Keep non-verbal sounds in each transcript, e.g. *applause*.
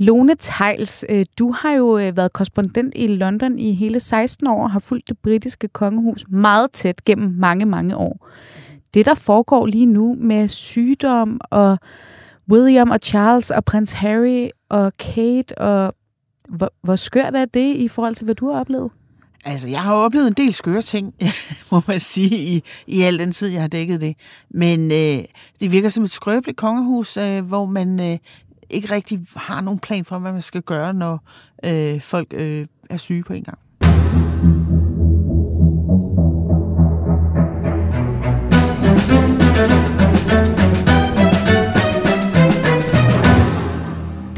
Lone Tejls, øh, du har jo øh, været korrespondent i London i hele 16 år og har fulgt det britiske kongehus meget tæt gennem mange, mange år. Det, der foregår lige nu med sygdom og William og Charles og prins Harry og Kate, og hvor, hvor skørt er det i forhold til, hvad du har oplevet? Altså, jeg har oplevet en del skøre ting, *laughs* må man sige, i, i al den tid, jeg har dækket det. Men øh, det virker som et skrøbeligt kongehus, øh, hvor man øh, ikke rigtig har nogen plan for, hvad man skal gøre, når øh, folk øh, er syge på en gang.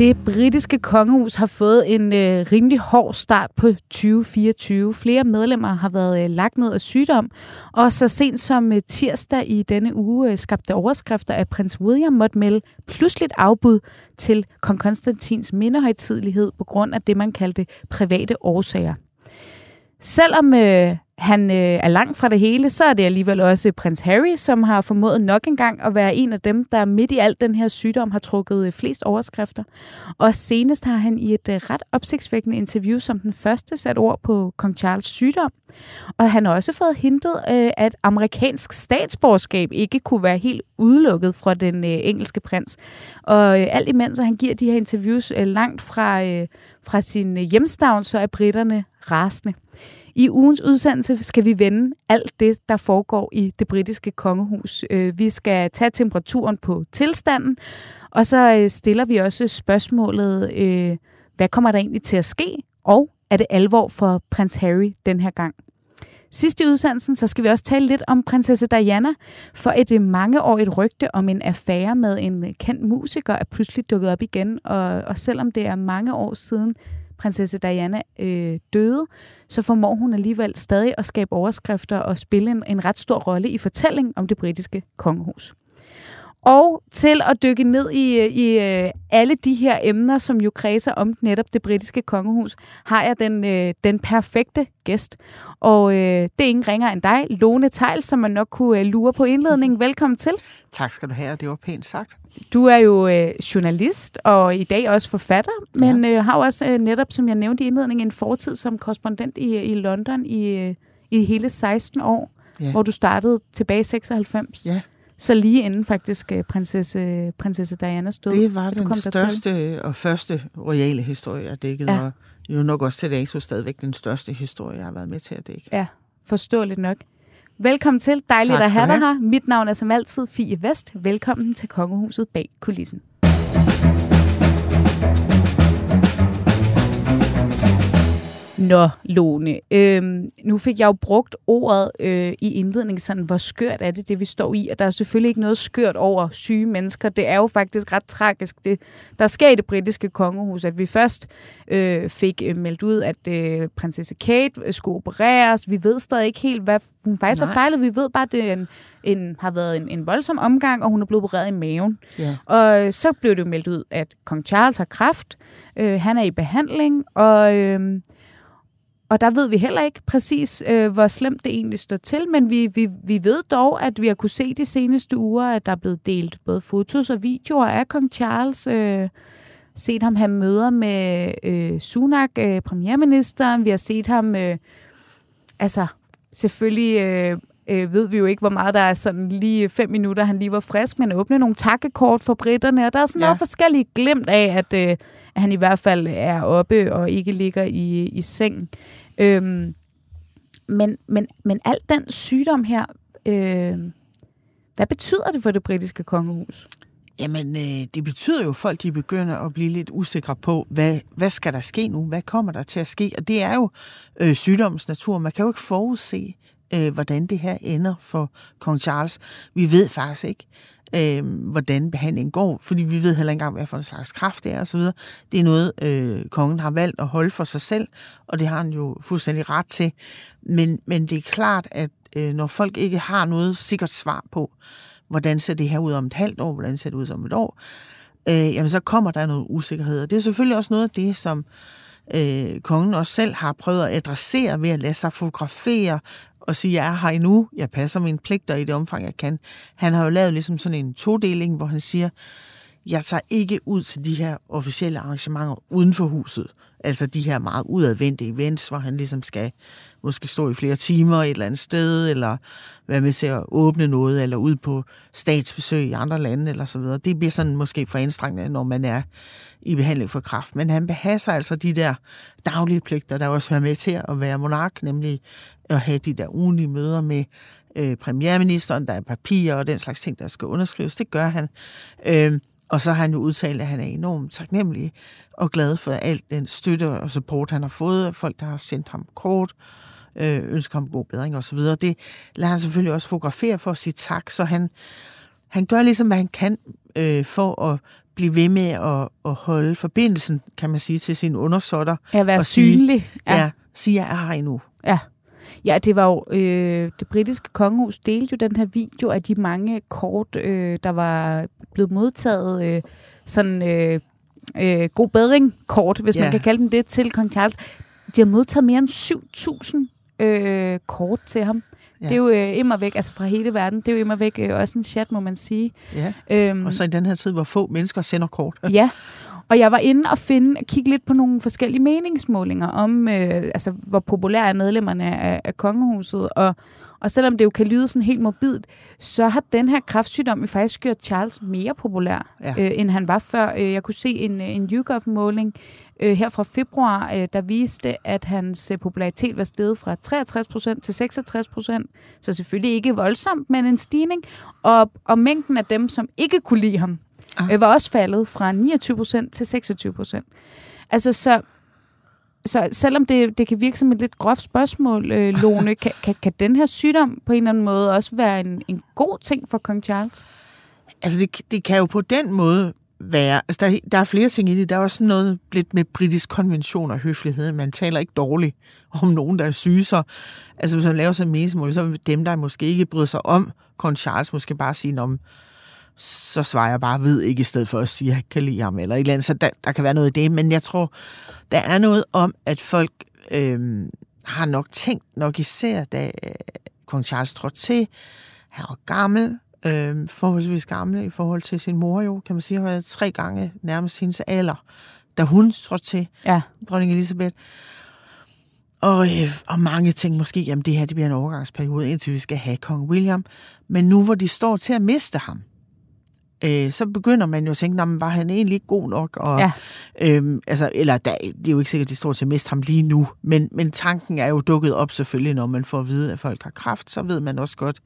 Det britiske kongehus har fået en øh, rimelig hård start på 2024. Flere medlemmer har været øh, lagt ned af sygdom, og så sent som øh, tirsdag i denne uge øh, skabte overskrifter, at prins William måtte melde pludseligt afbud til kong Konstantins mindehøjtidlighed på grund af det, man kaldte private årsager. Selvom øh, han øh, er langt fra det hele, så er det alligevel også prins Harry, som har formået nok engang at være en af dem, der midt i alt den her sygdom har trukket øh, flest overskrifter. Og senest har han i et øh, ret opsigtsvækkende interview som den første sat ord på kong Charles sygdom. Og han har også fået hintet, øh, at amerikansk statsborgerskab ikke kunne være helt udelukket fra den øh, engelske prins. Og øh, alt imens han giver de her interviews øh, langt fra, øh, fra sin øh, hjemstavn, så er britterne rasende. I ugens udsendelse skal vi vende alt det, der foregår i det britiske kongehus. Øh, vi skal tage temperaturen på tilstanden, og så øh, stiller vi også spørgsmålet, øh, hvad kommer der egentlig til at ske, og er det alvor for prins Harry den her gang? Sidst i udsendelsen, så skal vi også tale lidt om prinsesse Diana, for et mangeårigt rygte om en affære med en kendt musiker er pludselig dukket op igen, og, og selvom det er mange år siden prinsesse Diana øh, døde, så formår hun alligevel stadig at skabe overskrifter og spille en, en ret stor rolle i fortællingen om det britiske kongehus. Og til at dykke ned i, i øh, alle de her emner, som jo kredser om netop det britiske kongehus, har jeg den, øh, den perfekte gæst. Og øh, det er ingen ringer end dig, Lone Tejl, som man nok kunne øh, lure på indledningen. Velkommen til. Tak skal du have, og det var pænt sagt. Du er jo øh, journalist og i dag også forfatter, men ja. øh, har også øh, netop, som jeg nævnte i indledningen, en fortid som korrespondent i, i London i, øh, i hele 16 år, ja. hvor du startede tilbage i 96. Ja. Så lige inden faktisk øh, prinsesse, prinsesse Dianas død. Det var den største og første royale historie, jeg dækkede, ja. og jo nok også til dato stadigvæk den største historie, jeg har været med til at dække. Ja, forståeligt nok. Velkommen til. Dejligt at have dig her. Mit navn er som altid Fie Vest. Velkommen til Kongehuset bag kulissen. Nå, Lone. Øhm, nu fik jeg jo brugt ordet øh, i indledningen, sådan, hvor skørt er det, det vi står i. Og der er selvfølgelig ikke noget skørt over syge mennesker. Det er jo faktisk ret tragisk, det, der sker i det britiske kongehus, at vi først øh, fik øh, meldt ud, at øh, prinsesse Kate øh, skulle opereres. Vi ved stadig ikke helt, hvad hun faktisk Nej. har fejlet. Vi ved bare, at det en, en, har været en, en voldsom omgang, og hun er blevet opereret i maven. Ja. Og øh, så blev det jo meldt ud, at kong Charles har kræft. Øh, han er i behandling, og... Øh, og der ved vi heller ikke præcis, øh, hvor slemt det egentlig står til, men vi, vi, vi ved dog, at vi har kunne se de seneste uger, at der er blevet delt både fotos og videoer af kong Charles. Øh, set ham have møder med øh, Sunak, øh, premierministeren. Vi har set ham, øh, altså selvfølgelig øh, øh, ved vi jo ikke, hvor meget der er sådan lige fem minutter, han lige var frisk, men åbne nogle takkekort for britterne, og der er sådan ja. noget forskelligt glemt af, at, øh, at han i hvert fald er oppe og ikke ligger i, i seng. Øhm, men, men, men al den sygdom her, øh, hvad betyder det for det britiske kongehus? Jamen, øh, det betyder jo, at folk de begynder at blive lidt usikre på, hvad, hvad skal der ske nu? Hvad kommer der til at ske? Og det er jo øh, sygdommens natur. Man kan jo ikke forudse, øh, hvordan det her ender for kong Charles. Vi ved faktisk ikke øh, hvordan behandlingen går, fordi vi ved heller ikke engang, hvad for en slags kraft det er osv. Det er noget, øh, kongen har valgt at holde for sig selv, og det har han jo fuldstændig ret til. Men, men det er klart, at øh, når folk ikke har noget sikkert svar på, hvordan ser det her ud om et halvt år, hvordan ser det ud om et år, øh, jamen så kommer der noget usikkerhed. Og det er selvfølgelig også noget af det, som øh, Øh, kongen også selv har prøvet at adressere ved at lade sig fotografere og sige, jeg er her endnu, jeg passer mine pligter i det omfang, jeg kan. Han har jo lavet ligesom sådan en todeling, hvor han siger, jeg tager ikke ud til de her officielle arrangementer uden for huset. Altså de her meget udadvendte events, hvor han ligesom skal måske stå i flere timer et eller andet sted, eller være med til at åbne noget, eller ud på statsbesøg i andre lande, eller så videre. Det bliver sådan måske for anstrengende, når man er i behandling for kraft. Men han behasser altså de der daglige pligter, der også hører med til at være monark, nemlig at have de der ugenlige møder med øh, premierministeren, der er papirer og den slags ting, der skal underskrives. Det gør han. Øh, og så har han jo udtalt, at han er enormt taknemmelig og glad for alt den støtte og support, han har fået af folk, der har sendt ham kort, øh, ønsker ham god bedring osv. Det lader han selvfølgelig også fotografere for at sige tak, så han, han gør ligesom, hvad han kan øh, for at blive ved med at, at holde forbindelsen, kan man sige, til sine undersåtter. Ja, være synlig. Sige, ja. ja, sige, jeg er her endnu. Ja. Ja, det var jo, øh, det britiske kongehus delte jo den her video af de mange kort, øh, der var blevet modtaget, øh, sådan øh, øh, god bedring kort, hvis yeah. man kan kalde dem det, til kong Charles. De har modtaget mere end 7.000 øh, kort til ham. Ja. Det er jo øh, immer væk, altså fra hele verden. Det er jo immer væk øh, også en chat, må man sige. Ja, øhm, og så i den her tid, hvor få mennesker sender kort. ja, og jeg var inde og finde, kigge lidt på nogle forskellige meningsmålinger om, øh, altså, hvor populære er medlemmerne af, af kongehuset. Og, og selvom det jo kan lyde sådan helt morbidt, så har den her kræftsygdom jo faktisk gjort Charles mere populær, ja. øh, end han var før. Øh, jeg kunne se en, en YouGov-måling øh, her fra februar, øh, der viste, at hans øh, popularitet var steget fra 63% til 66%. Så selvfølgelig ikke voldsomt, men en stigning. Og, og mængden af dem, som ikke kunne lide ham, ah. øh, var også faldet fra 29% til 26%. Altså så, så selvom det, det kan virke som et lidt groft spørgsmål, øh, *laughs* Lone, kan, kan, kan den her sygdom på en eller anden måde også være en, en god ting for kong Charles? Altså det, det kan jo på den måde være, altså der, der er flere ting i det. Der er også noget lidt med britisk konvention og høflighed. Man taler ikke dårligt om nogen, der er syge, så altså hvis man laver sådan en meningsmål, så vil dem, der måske ikke bryder sig om kong Charles, måske bare sige, om så svarer jeg bare ved ikke, i stedet for at sige, at jeg kan lide ham, eller et eller andet. Så der, der kan være noget i det, men jeg tror, der er noget om, at folk øh, har nok tænkt, nok især da øh, kong Charles trådte til, han var gammel, øh, forholdsvis gammel i forhold til sin mor jo, kan man sige, har været tre gange nærmest hendes alder, da hun trådte til, ja. dronning Elisabeth. Og, øh, og mange ting måske, jamen det her det bliver en overgangsperiode, indtil vi skal have kong William. Men nu hvor de står til at miste ham, øh, så begynder man jo at tænke, var han egentlig ikke god nok? Og, ja. øhm, altså, eller der, det er jo ikke sikkert, at de står til at miste ham lige nu, men, men tanken er jo dukket op selvfølgelig, når man får at vide, at folk har kraft, så ved man også godt,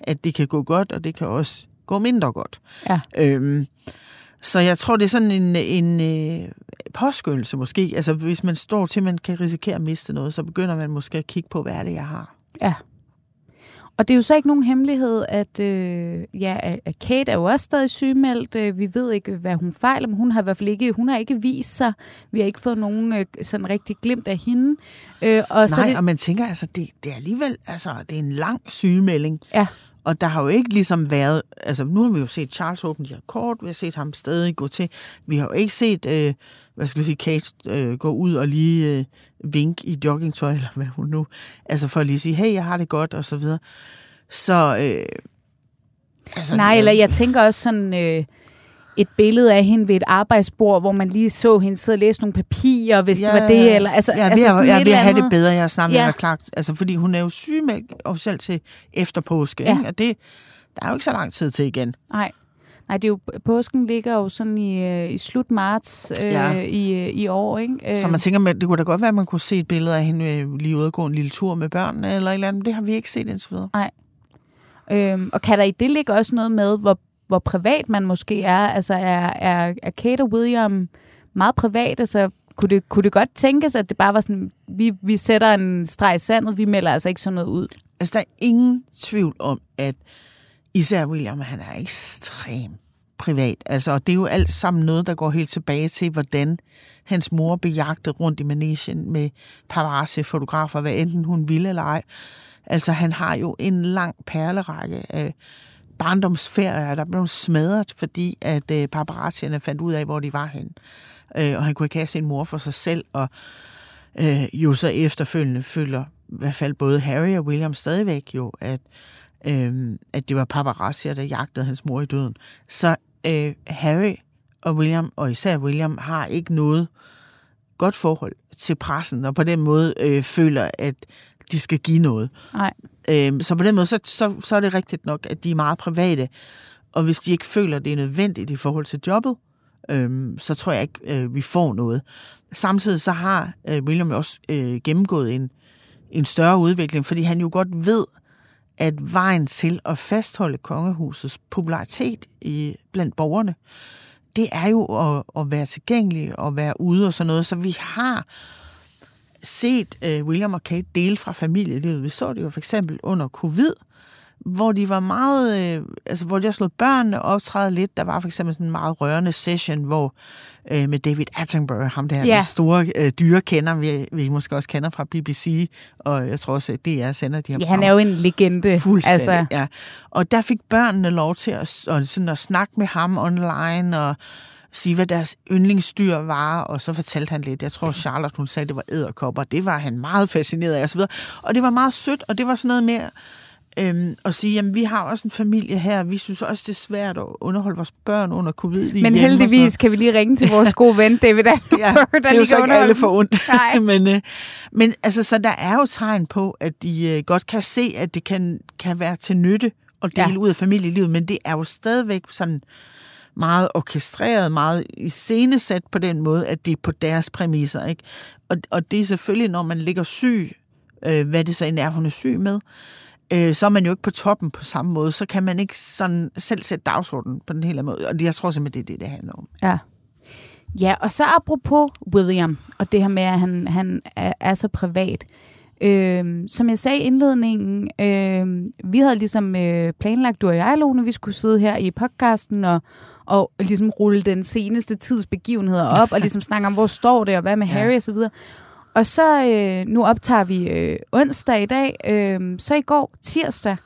at det kan gå godt, og det kan også gå mindre godt. Ja. Øhm, så jeg tror, det er sådan en, en øh, påskyndelse måske. Altså hvis man står til, at man kan risikere at miste noget, så begynder man måske at kigge på, hvad er det, jeg har. Ja. Og det er jo så ikke nogen hemmelighed, at, øh, ja, at Kate er jo også stadig sygemeldt. Øh, vi ved ikke, hvad hun fejler, men hun har i hvert fald ikke, hun har ikke vist sig. Vi har ikke fået nogen øh, sådan rigtig glimt af hende. Øh, og Nej, så det, og man tænker, altså, det, det er alligevel altså, det er en lang sygemelding. Ja. Og der har jo ikke ligesom været, altså nu har vi jo set Charles åbne de her kort, vi har set ham stadig gå til. Vi har jo ikke set, øh, hvad skal vi sige, Kate øh, gå ud og lige øh, vink i joggingtøj, eller hvad hun nu, altså for at lige sige, hey, jeg har det godt, og så videre. Så, øh, altså, Nej, eller jeg tænker også sådan, øh, et billede af hende ved et arbejdsbord, hvor man lige så hende sidde og læse nogle papirer, hvis ja, det var det, eller altså, ja, altså sådan jeg, jeg vil have det bedre, jeg snart ja. klar, altså fordi hun er jo med officielt til efter påske, ja. ikke? og det, der er jo ikke så lang tid til igen. Nej. Nej, det er jo, påsken ligger jo sådan i, øh, i slut marts øh, ja. i, øh, i år, ikke? Så man tænker, det kunne da godt være, at man kunne se et billede af hende øh, lige ude og gå en lille tur med børnene, eller et eller andet. Det har vi ikke set indtil videre. Nej. Øhm, og kan der i det ligge også noget med, hvor, hvor privat man måske er? Altså er, er, er Kate og William meget privat? Altså kunne det, kunne det godt tænkes, at det bare var sådan, vi, vi sætter en streg i sandet, vi melder altså ikke sådan noget ud? Altså der er ingen tvivl om, at især William, han er ekstrem privat. Altså, og det er jo alt sammen noget, der går helt tilbage til, hvordan hans mor bejagtede rundt i Manesien med paparazzi-fotografer, hvad enten hun ville eller ej. Altså, han har jo en lang perlerække af barndomsferier, der blev smadret, fordi at øh, paparazzierne fandt ud af, hvor de var hen. Øh, og han kunne ikke have sin mor for sig selv, og øh, jo så efterfølgende følger i hvert fald både Harry og William stadigvæk jo, at, øh, at det var paparazzier, der jagtede hans mor i døden. Så øh, Harry og William, og især William, har ikke noget godt forhold til pressen, og på den måde øh, føler, at de skal give noget. Nej. Øh, så på den måde, så, så, så er det rigtigt nok, at de er meget private, og hvis de ikke føler, at det er nødvendigt i forhold til jobbet, øh, så tror jeg ikke, øh, vi får noget. Samtidig så har øh, William også øh, gennemgået en, en større udvikling, fordi han jo godt ved, at vejen til at fastholde kongehusets popularitet i, blandt borgerne, det er jo at, at være tilgængelig og være ude og sådan noget. Så vi har set uh, William og Kate dele fra familielivet. Vi så det jo for eksempel under covid, hvor de var meget, øh, altså hvor de har slået børnene optræde lidt. Der var for eksempel sådan en meget rørende session, hvor øh, med David Attenborough, ham der Ja. den store øh, dyrekender, vi, vi måske også kender fra BBC, og jeg tror også, at DR sender de her Ja, han er jo en legende. Fuldstændig, Altså, altså. ja. Og der fik børnene lov til at, og sådan at snakke med ham online, og sige, hvad deres yndlingsdyr var, og så fortalte han lidt. Jeg tror, Charlotte, hun sagde, at det var æderkopper. Det var han meget fascineret af, og så videre. Og det var meget sødt, og det var sådan noget med øhm, at sige, jamen, vi har også en familie her, vi synes også, det er svært at underholde vores børn under covid men og heldigvis kan vi lige ringe til vores *laughs* gode ven, David Attenborough, Ja, der det er jo så ikke alle for ondt. *laughs* Men, øh, men altså, så der er jo tegn på, at de øh, godt kan se, at det kan, kan være til nytte at dele ja. ud af familielivet, men det er jo stadigvæk sådan meget orkestreret, meget iscenesat på den måde, at det er på deres præmisser. Ikke? Og, og det er selvfølgelig, når man ligger syg, øh, hvad det så end er, hun er syg med, øh, så er man jo ikke på toppen på samme måde. Så kan man ikke sådan selv sætte dagsordenen på den hele måde. Og jeg tror simpelthen, det er det, det handler om. Ja. Ja, og så apropos William, og det her med, at han, han er, er så privat. Øhm, som jeg sagde i indledningen, øhm, vi havde ligesom øh, planlagt, du og jeg, Lone, vi skulle sidde her i podcasten og, og ligesom rulle den seneste tids begivenheder op, og ligesom *laughs* snakke om, hvor står det, og hvad med Ja. Harry og så videre. Og så, øh, nu optager vi øh, onsdag i dag, øh, så i går, tirsdag,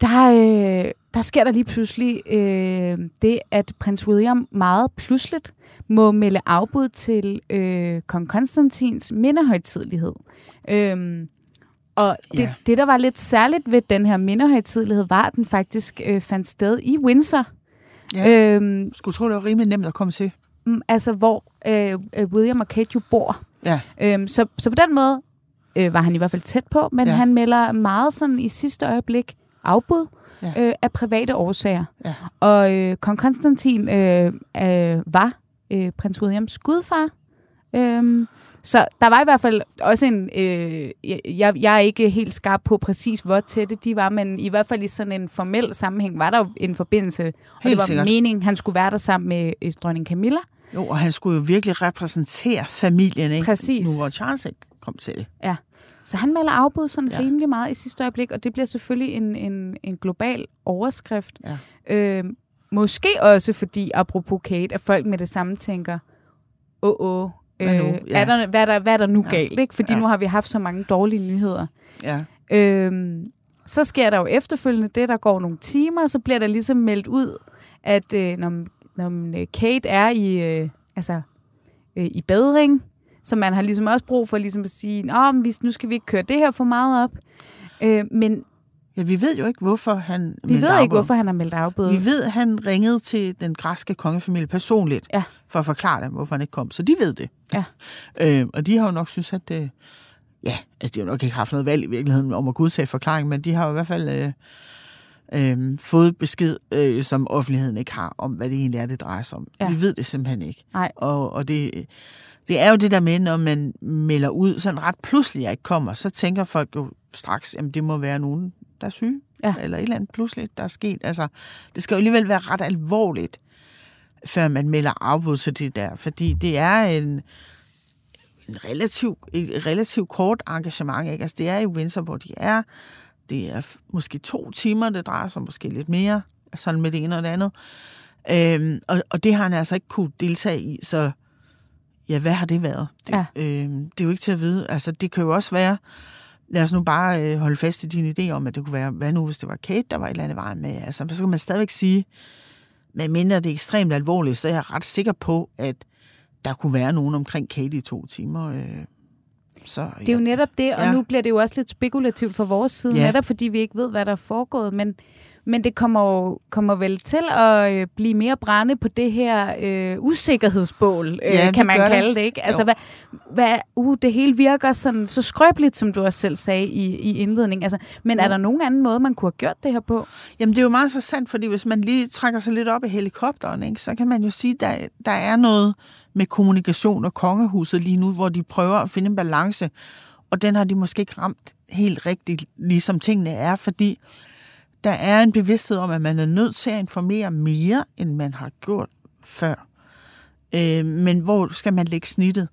der, øh, der sker der lige pludselig øh, det, at prins William meget pludseligt må melde afbud til øh, kong Konstantins mindehøjtidlighed. Øhm, og det, Ja. det, der var lidt særligt ved den her mindehøjtidlighed, var, at den faktisk øh, fandt sted i Windsor. Ja. Øhm, Skulle tro, det var rimelig nemt at komme til. mm, altså, hvor øh, øh, William og Kate jo bor. Ja. Øhm, så, så på den måde øh, var han i hvert fald tæt på, men ja. Han melder meget sådan i sidste øjeblik afbud Ja. øh, af private årsager. Ja. Og øh, kong Konstantin øh, øh, var øh, prins Williams gudfar. Øhm, så der var i hvert fald også en... Øh, jeg, jeg er ikke helt skarp på præcis, hvor tætte de var, men i hvert fald i sådan en formel sammenhæng var der jo en forbindelse. Og det var sikkert. meningen, han skulle være der sammen med øh, dronning Camilla. Jo, og han skulle jo virkelig repræsentere familien, ikke? Præcis. Nu hvor Charles ikke kom til det. Så han melder afbud sådan ja. Ja. rimelig meget i sidste øjeblik, og det bliver selvfølgelig en, en, en global overskrift. Ja. Øh, måske også fordi, apropos Kate, at folk med det samme tænker, åh, åh, Hvad nu? øh, Ja. er der, hvad, er der, hvad er der nu Ja. galt? Ikke? Fordi Ja. nu har vi haft så mange dårlige nyheder. Ja. Øhm, så sker der jo efterfølgende det, der går nogle timer, så bliver der ligesom meldt ud, at øh, når, når øh, Kate er i, øh, altså, øh, i bedring, så man har ligesom også brug for ligesom at sige, Nå, men nu skal vi ikke køre det her for meget op. Øh, men ja, vi ved jo ikke, hvorfor han vi ved ikke, hvorfor han har meldt afbud. Vi ved, at han ringede til den græske kongefamilie personligt, Ja. for at forklare dem, hvorfor han ikke kom. Så de ved det. Ja. *laughs* øh, og de har jo nok synes, at det, ja, altså de har jo nok ikke haft noget valg i virkeligheden om at godtage forklaring, men de har jo i hvert fald øh, øh, fået besked, øh, som offentligheden ikke har, om hvad det egentlig er, det drejer sig om. Ja. Vi ved det simpelthen ikke. Nej. Og, og det, det er jo det der med, når man melder ud sådan ret pludselig, jeg ikke kommer, så tænker folk jo straks, at det må være nogen, der er syge. Ja. Eller et eller andet pludseligt, der er sket. Altså, det skal jo alligevel være ret alvorligt, før man melder afbud til det der. Fordi det er en, en relativ, et relativt kort engagement. Ikke? Altså, det er i Windsor, hvor de er. Det er måske to timer, det drejer sig måske lidt mere, sådan med det ene og det andet. Øhm, og, og det har han altså ikke kunne deltage i, så ja, hvad har det været? Det, Ja. øhm, det er jo ikke til at vide. Altså, det kan jo også være, lad os nu bare øh, holde fast i din idé om, at det kunne være, hvad nu hvis det var Kate, der var et eller andet vej med. Altså, så kan man stadigvæk sige, men mindre det er ekstremt alvorligt, så er jeg ret sikker på, at der kunne være nogen omkring Kate i to timer. Øh, så, Det er jo netop det, og Ja. nu bliver det jo også lidt spekulativt fra vores side, Ja. netop fordi vi ikke ved, hvad der er foregået, men Men det kommer jo kommer vel til at øh, blive mere brænde på det her øh, usikkerhedsbål, øh, Ja, kan man gør det. kalde det, ikke? Altså, Jo. hvad, hvad, uh, det hele virker sådan så skrøbeligt, som du også selv sagde i, i indledningen. Altså, men er Jo. der nogen anden måde, man kunne have gjort det her på? Jamen, det er jo meget interessant, fordi hvis man lige trækker sig lidt op i helikopteren, ikke, så kan man jo sige, at der, der er noget med kommunikation og kongehuset lige nu, hvor de prøver at finde en balance, og den har de måske ikke ramt helt rigtigt, ligesom tingene er, fordi der er en bevidsthed om, at man er nødt til at informere mere, end man har gjort før. Øh, men hvor skal man lægge snittet?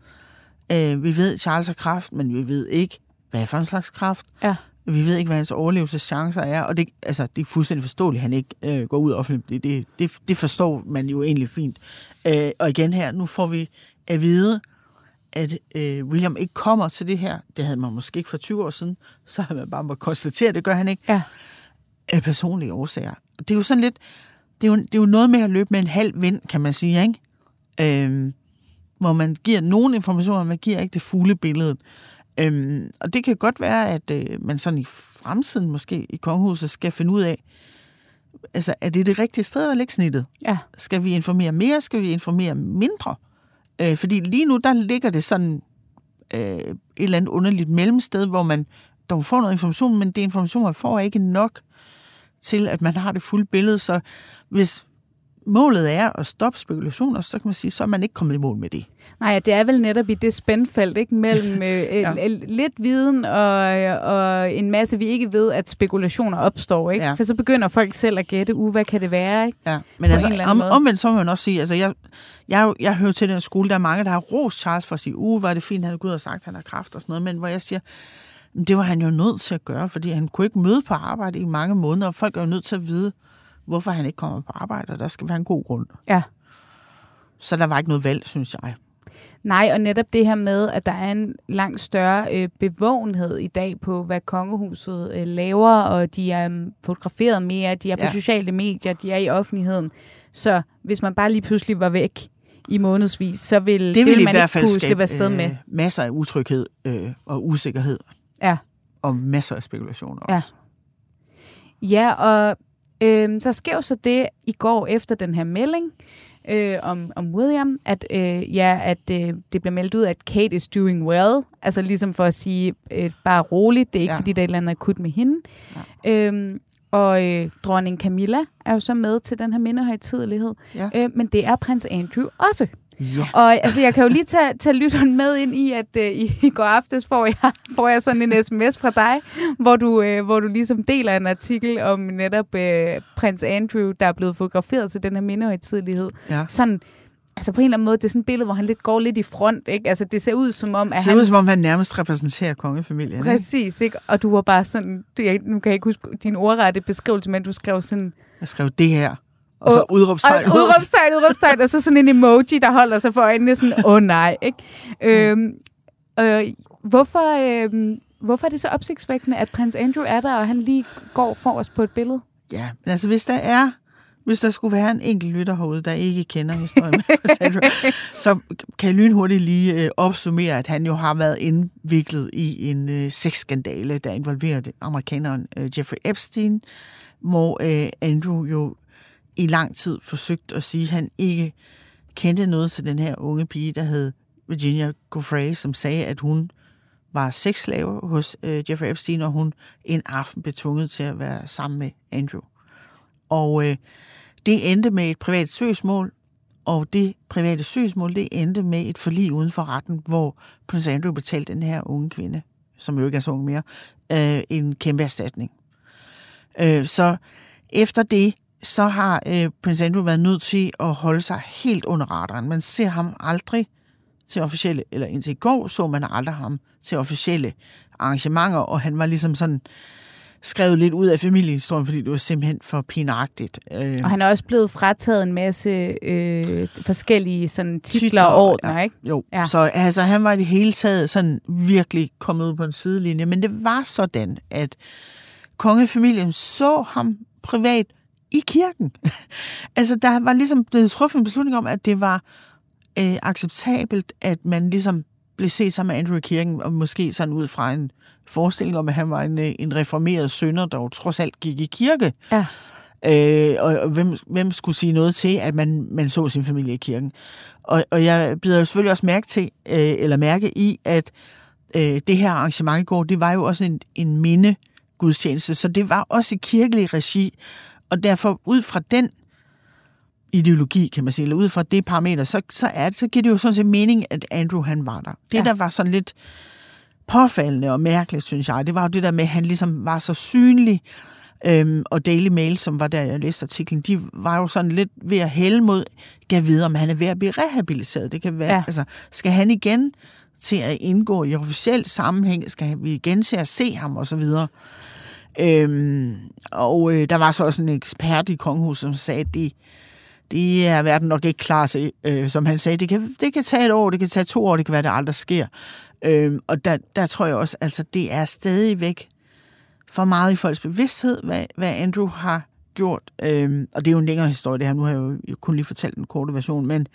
Øh, vi ved, Charles har kraft, men vi ved ikke, hvad for en slags kraft. Ja. Vi ved ikke, hvad hans overlevelseschancer er, og det, altså, det er fuldstændig forståeligt, at han ikke øh, går ud offentligt. Det, det, det, det forstår man jo egentlig fint. Øh, og igen her, nu får vi at vide, at øh, William ikke kommer til det her. Det havde man måske ikke for 20 år siden. *laughs* Så havde man bare måttet konstatere, at det gør han ikke Ja. af personlige årsager. Det er jo sådan lidt, det er jo, det er jo noget med at løbe med en halv vind, kan man sige, ikke? Øhm, hvor man giver nogle informationer, man giver ikke det fulde billede. Øhm, og det kan godt være, at øh, man sådan i fremtiden måske i kongehuset skal finde ud af, altså er det det rigtige sted at lægge snittet? Ja. Skal vi informere mere? Skal vi informere mindre? Øh, fordi lige nu, der ligger det sådan øh, et eller andet underligt mellemsted, hvor man dog får noget information, men det information, man får, er ikke nok til, at man har det fulde billede. Så hvis målet er at stoppe spekulationer, så kan man sige, så er man ikke kommet i mål med det. Nej, det er vel netop i det spændfelt, ikke? Mellem *laughs* øh, Ja. lidt viden og, og en masse, vi ikke ved, at spekulationer opstår, ikke? Ja. For så begynder folk selv at gætte, uh, hvad kan det være, ikke? Ja, men På altså, om, omvendt så må man også sige, altså jeg, jeg, er jeg hører til den skole, der er mange, der har rost Charles for at sige, uh, var det fint, han er gået og sagt, at han har kraft og sådan noget, men hvor jeg siger, "Men det var han jo nødt til at gøre, fordi han kunne ikke møde på arbejde i mange måneder, og folk er jo nødt til at vide, hvorfor han ikke kommer på arbejde, og der skal være en god grund. Ja. Så der var ikke noget valg, synes jeg. Nej, og netop det her med, at der er en langt større øh, bevågenhed i dag på, hvad kongehuset øh, laver, og de er um, fotograferet mere, de er på Ja. sociale medier, de er i offentligheden. Så hvis man bare lige pludselig var væk i månedsvis, så vil det, Det vil vil i man hvert fald ikke kunne slippe skabe afsted med. øh, masser af utryghed øh, og usikkerhed. Ja. Og masser af spekulationer Ja. også. Ja, og øh, så sker jo så det i går efter den her melding øh, om, om William, at, øh, ja, at øh, det bliver meldt ud, at Kate is doing well. Altså ligesom for at sige, øh, bare roligt, det er ikke Ja. fordi, der er et eller andet akut med hende. Ja. Øhm, og øh, dronning Camilla er jo så med til den her mindehøjtidelighed. Ja. Øh, men det er prins Andrew også. Ja. Og altså, jeg kan jo lige tage, tage lytteren med ind i, at øh, i, går aftes får jeg, *laughs* får jeg sådan en sms fra dig, hvor du, øh, hvor du ligesom deler en artikel om netop øh, prins Andrew, der er blevet fotograferet til den her mindehøjtidelighed. ja. Sådan, altså på en eller anden måde, det er sådan et billede, hvor han lidt går lidt i front, ikke? Altså det ser ud som om, at Det ser han... ud, som om han nærmest repræsenterer kongefamilien. Præcis, ikke? Og du var bare sådan, du, jeg, nu kan jeg ikke huske din ordrette beskrivelse, men du skrev sådan, Jeg skrev det her. Og så udråbstegn. og udråbstegn, udråbstegn, og så sådan en emoji, der holder sig for øjnene, sådan, åh oh, nej, ikke? Øhm, øh, hvorfor, øh, hvorfor er det så opsigtsvækkende, at prins Andrew er der, og han lige går for os på et billede? Ja, men altså hvis der er, hvis der skulle være en enkelt lytter herude, der ikke kender historien med Andrew, *laughs* så kan jeg lynhurtigt lige øh, opsummere, at han jo har været indviklet i en øh, sexskandale, der involverede amerikaneren øh, Jeffrey Epstein, hvor øh, Andrew jo i lang tid forsøgt at sige, at han ikke kendte noget til den her unge pige, der hed Virginia Giuffre, som sagde, at hun var sexslave hos øh, Jeffrey Epstein, og hun en aften blev tvunget til at være sammen med Andrew. Og øh, det endte med et privat søgsmål, og det private søgsmål, det endte med et forlig uden for retten, hvor prins Andrew betalte den her unge kvinde, som jo ikke er så ung mere, øh, en kæmpe erstatning. Øh, så efter det, så har øh, prins Andrew været nødt til at holde sig helt under radaren. Man ser ham aldrig til officielle, eller indtil i går så man aldrig ham til officielle arrangementer, og han var ligesom sådan skrevet lidt ud af familiehistorien, fordi det var simpelthen for pinagtigt. Øh, Og han er også blevet frataget en masse øh, forskellige sådan, titler, Titler, og ordner, ja. ikke? Jo, ja. Ja. så altså, han var i det hele taget sådan virkelig kommet ud på en sidelinje. Men det var sådan, at kongefamilien så ham privat i kirken. *laughs* altså, der var ligesom blevet truffet en beslutning om, at det var øh, acceptabelt, at man ligesom blev set sammen med Andrew i kirken, og måske sådan ud fra en forestilling om, at han var en, øh, en reformeret sønder, der jo trods alt gik i kirke. Ja. Øh, og, og hvem, hvem skulle sige noget til, at man, man så sin familie i kirken? Og, og jeg bliver jo selvfølgelig også mærke til, øh, eller mærke i, at øh, det her arrangement i går, det var jo også en, en minde gudstjeneste, så det var også i kirkelig regi, og derfor ud fra den ideologi, kan man sige, eller ud fra det parameter, så, så, er det, så giver det jo sådan set mening, at Andrew han var der. Det, ja. der var sådan lidt påfaldende og mærkeligt, synes jeg, det var jo det der med, at han ligesom var så synlig, øhm, og Daily Mail, som var der, jeg læste artiklen, de var jo sådan lidt ved at hælde mod, gav videre, om han er ved at blive rehabiliteret. Det kan være, ja. altså, skal han igen til at indgå i officiel sammenhæng? Skal vi igen til at se ham, og så videre? Øhm, og øh, der var så også en ekspert i kongehuset, som sagde, at det, det er verden nok ikke klar til. Øh, som han sagde, det kan, det kan tage et år, det kan tage to år, det kan være, det aldrig sker. Øhm, og der, der tror jeg også, altså det er stadigvæk for meget i folks bevidsthed, hvad, hvad Andrew har gjort. Øhm, og det er jo en længere historie, det her. Nu har jeg jo kun lige fortalt den korte version, men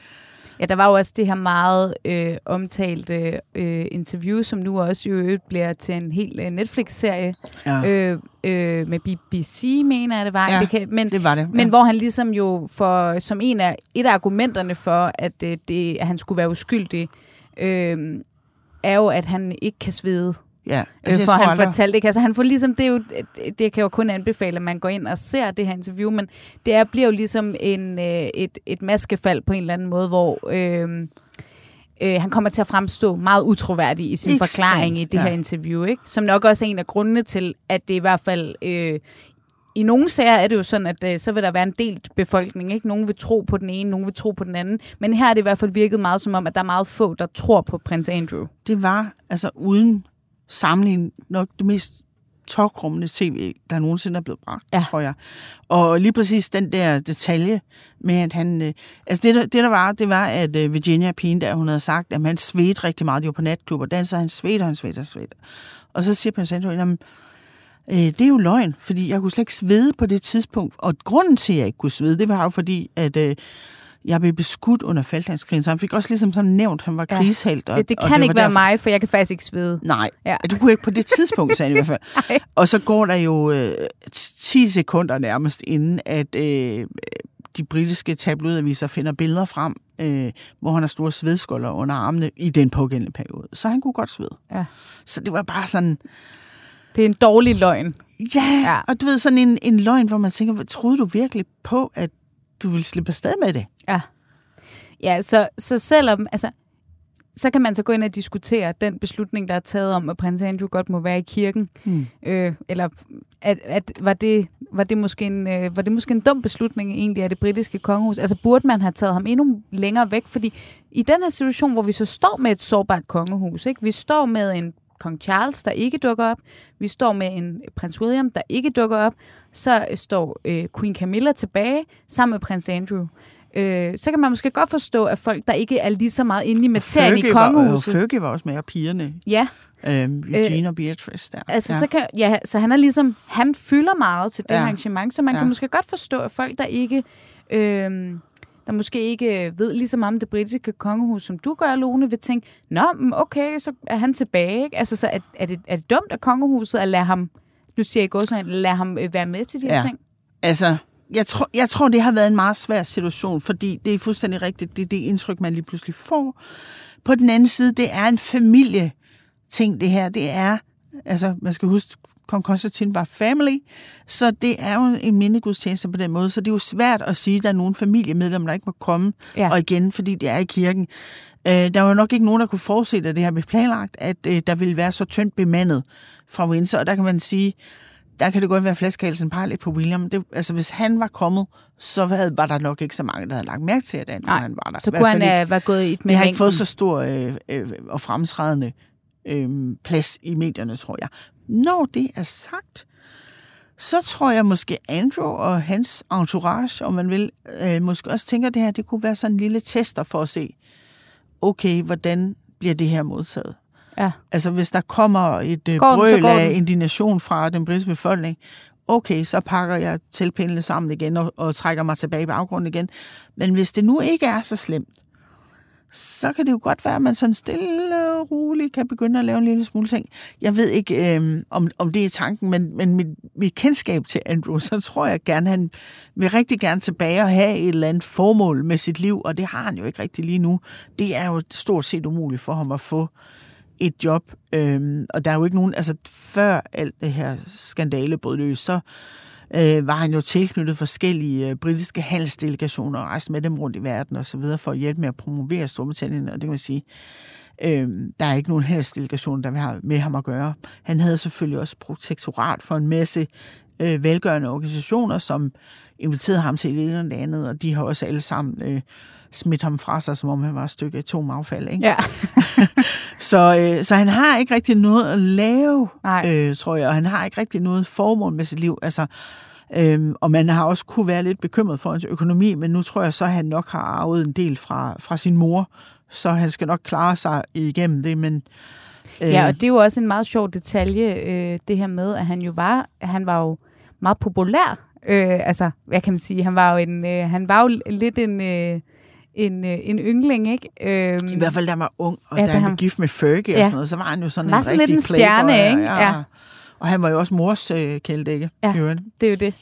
Ja, der var jo også det her meget øh, omtalte øh, interview, som nu også jo bliver til en helt øh, Netflix-serie ja. øh, øh, med BBC, mener jeg det var. Ja, det kan, men, det var det. Ja. Men hvor han ligesom jo, for, som en af, et af argumenterne for, at, øh, det, at han skulle være uskyldig, øh, er jo, at han ikke kan svede. Ja, altså, øh, for han aldrig... fortalte ikke. Altså han får ligesom, det, er jo, det kan jo kun anbefale, at man går ind og ser det her interview, men det er, bliver jo ligesom en, øh, et, et maskefald på en eller anden måde, hvor øh, øh, han kommer til at fremstå meget utroværdig i sin Extreme. forklaring i det ja. her interview, ikke? som nok også er en af grundene til, at det i hvert fald øh, i nogle sager er det jo sådan, at øh, så vil der være en delt befolkning. Ikke? Nogle vil tro på den ene, nogle vil tro på den anden. Men her er det i hvert fald virket meget som om, at der er meget få, der tror på prins Andrew. Det var altså uden sammenligning nok det mest tokrummende tv, der nogensinde er blevet bragt, ja. tror jeg. Og lige præcis den der detalje med, at han... Øh, altså det, der, det, der var, det var, at øh, Virginia Pine, der hun havde sagt, at han svedte rigtig meget. De var på natklub, og danser, han svedte, han svedte, han. Og så siger prins Andrew, jamen, øh, det er jo løgn, fordi jeg kunne slet ikke svede på det tidspunkt. Og grunden til, at jeg ikke kunne svede, det var jo fordi, at øh, jeg blev beskudt under Falklandskrigen, så han fik også ligesom sådan nævnt, at han var krigshelt. Og, det, det kan og det ikke være derfor... mig, for jeg kan faktisk ikke svede. Nej, ja. du kunne ikke på det tidspunkt, sagde han i hvert fald. *laughs* og så går der jo øh, 10 sekunder nærmest inden, at øh, de britiske tabloidaviser finder billeder frem, øh, hvor han har store svedskolder under armene i den pågældende periode. Så han kunne godt svede. Ja. Så det var bare sådan... Det er en dårlig løgn. Ja, ja. og du ved, sådan en, en løgn, hvor man tænker, troede du virkelig på, at du vil slippe afsted med det? Ja. Ja, så, så selvom, altså, så kan man så gå ind og diskutere den beslutning, der er taget om, at prins Andrew godt må være i kirken. Hmm. Øh, eller at, at, var, det, var, det måske en, øh, var det måske en dum beslutning egentlig af det britiske kongehus? Altså burde man have taget ham endnu længere væk? Fordi i den her situation, hvor vi så står med et sårbart kongehus, ikke? vi står med en kong Charles, der ikke dukker op. Vi står med en prins William, der ikke dukker op. Så står øh, Queen Camilla tilbage sammen med prins Andrew. Øh, så kan man måske godt forstå, at folk, der ikke er lige så meget inde i materien i kongehuset... Fergie var også med, og pigerne. Ja. Øhm, Eugene øh, og Beatrice der. Altså, ja. Så, kan, ja, så han er ligesom, han fylder meget til det ja. arrangement, så man ja. kan måske godt forstå, at folk, der ikke øh, der måske ikke øh, ved lige så meget om det britiske kongehus, som du gør, Lone, vil tænke, nå, okay, så er han tilbage. Ikke? Altså, så er, er, det, er det dumt af kongehuset at lade ham, nu siger jeg godt sådan, lade ham øh, være med til de her ja. ting? Altså, jeg tror, jeg tror, det har været en meget svær situation, fordi det er fuldstændig rigtigt, det er det indtryk, man lige pludselig får. På den anden side, det er en familie ting, det her. Det er, altså, man skal huske, kong Konstantin var family, så det er jo en mindegudstjeneste på den måde, så det er jo svært at sige, at der er nogen familiemedlemmer, der ikke må komme, ja. og igen, fordi det er i kirken. Øh, der var nok ikke nogen, der kunne forudse, at det her blev planlagt, at øh, der ville være så tyndt bemandet fra Windsor, og der kan man sige, der kan det godt være flaskehalsen lidt på William. Det, altså, hvis han var kommet, så havde, var der nok ikke så mange, der havde lagt mærke til, at han, Nej, han var der. Så kunne han have været gået i et med Vi har ikke fået så stor øh, øh, og fremtrædende øh, plads i medierne, tror jeg. Når det er sagt, så tror jeg måske Andrew og hans entourage, om man vil, øh, måske også tænker, at det her det kunne være sådan en lille tester for at se, okay, hvordan bliver det her modtaget? Ja. Altså hvis der kommer et øh, brøl af indignation fra den britiske befolkning, okay, så pakker jeg tilpindene sammen igen og, og trækker mig tilbage i baggrunden igen. Men hvis det nu ikke er så slemt, så kan det jo godt være, at man sådan stille og roligt kan begynde at lave en lille smule ting. Jeg ved ikke, øh, om, om det er tanken, men, men mit, mit kendskab til Andrew, så tror jeg gerne, han vil rigtig gerne tilbage og have et eller andet formål med sit liv, og det har han jo ikke rigtig lige nu. Det er jo stort set umuligt for ham at få et job, øh, og der er jo ikke nogen, altså før alt det her skandale brød løs, så øh, var han jo tilknyttet forskellige øh, britiske handelsdelegationer og rejste med dem rundt i verden og så videre for at hjælpe med at promovere Storbritannien, og det kan man sige, øh, der er ikke nogen handelsdelegation, der vil have med ham at gøre. Han havde selvfølgelig også protektorat for en masse øh, velgørende organisationer, som inviterede ham til det ene eller andet, og de har også alle sammen øh, smidt ham fra sig, som om han var et stykke atomaffald. Ikke? Ja. *laughs* så, øh, så han har ikke rigtig noget at lave, øh, tror jeg, og han har ikke rigtig noget formål med sit liv. Altså, Øhm, og man har også kunne være lidt bekymret for hans økonomi, men nu tror jeg så, at han nok har arvet en del fra, fra sin mor, så han skal nok klare sig igennem det, men... Øh... Ja, og det er jo også en meget sjov detalje, øh, det her med, at han jo var, han var jo meget populær. Øh, altså, hvad kan man sige? Han var jo, en, øh, han var jo lidt en... Øh, en, øh, en yndling, ikke? Øhm, I hvert fald, da han var ung, og ja, da han blev gift med Fergie ja. og sådan noget, så var han jo sådan var en sådan rigtig lidt en stjerne, playboy, ikke? Ja. ja. Og han var jo også mors øh, kældække. Ja, det er jo det.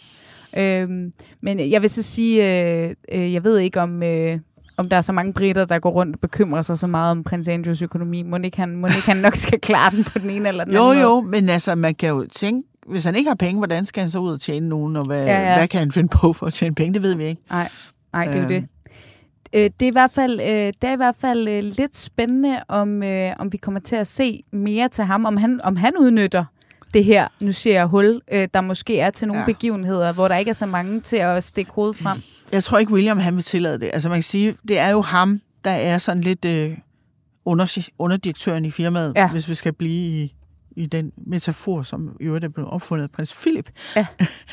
Øhm, men jeg vil så sige, øh, øh, jeg ved ikke om... Øh, om der er så mange britter, der går rundt og bekymrer sig så meget om prins Andrews økonomi. Må ikke han, må ikke han nok skal klare den på den ene eller den jo, anden Jo, jo, men altså, man kan jo tænke, hvis han ikke har penge, hvordan skal han så ud og tjene nogen, og hvad, ja, ja. hvad kan han finde på for at tjene penge? Det ved vi ikke. Nej, Nej det er jo det. Øh, det er i hvert fald, øh, det er i hvert fald øh, lidt spændende, om, øh, om vi kommer til at se mere til ham, om han, om han udnytter det her, nu ser jeg hul, øh, der måske er til nogle ja. begivenheder, hvor der ikke er så mange til at stikke hovedet frem. Jeg tror ikke, William han vil tillade det. Altså man kan sige, det er jo ham, der er sådan lidt øh, under, underdirektøren i firmaet, ja. hvis vi skal blive i, i den metafor, som i øvrigt er blevet opfundet af prins Philip. Ja.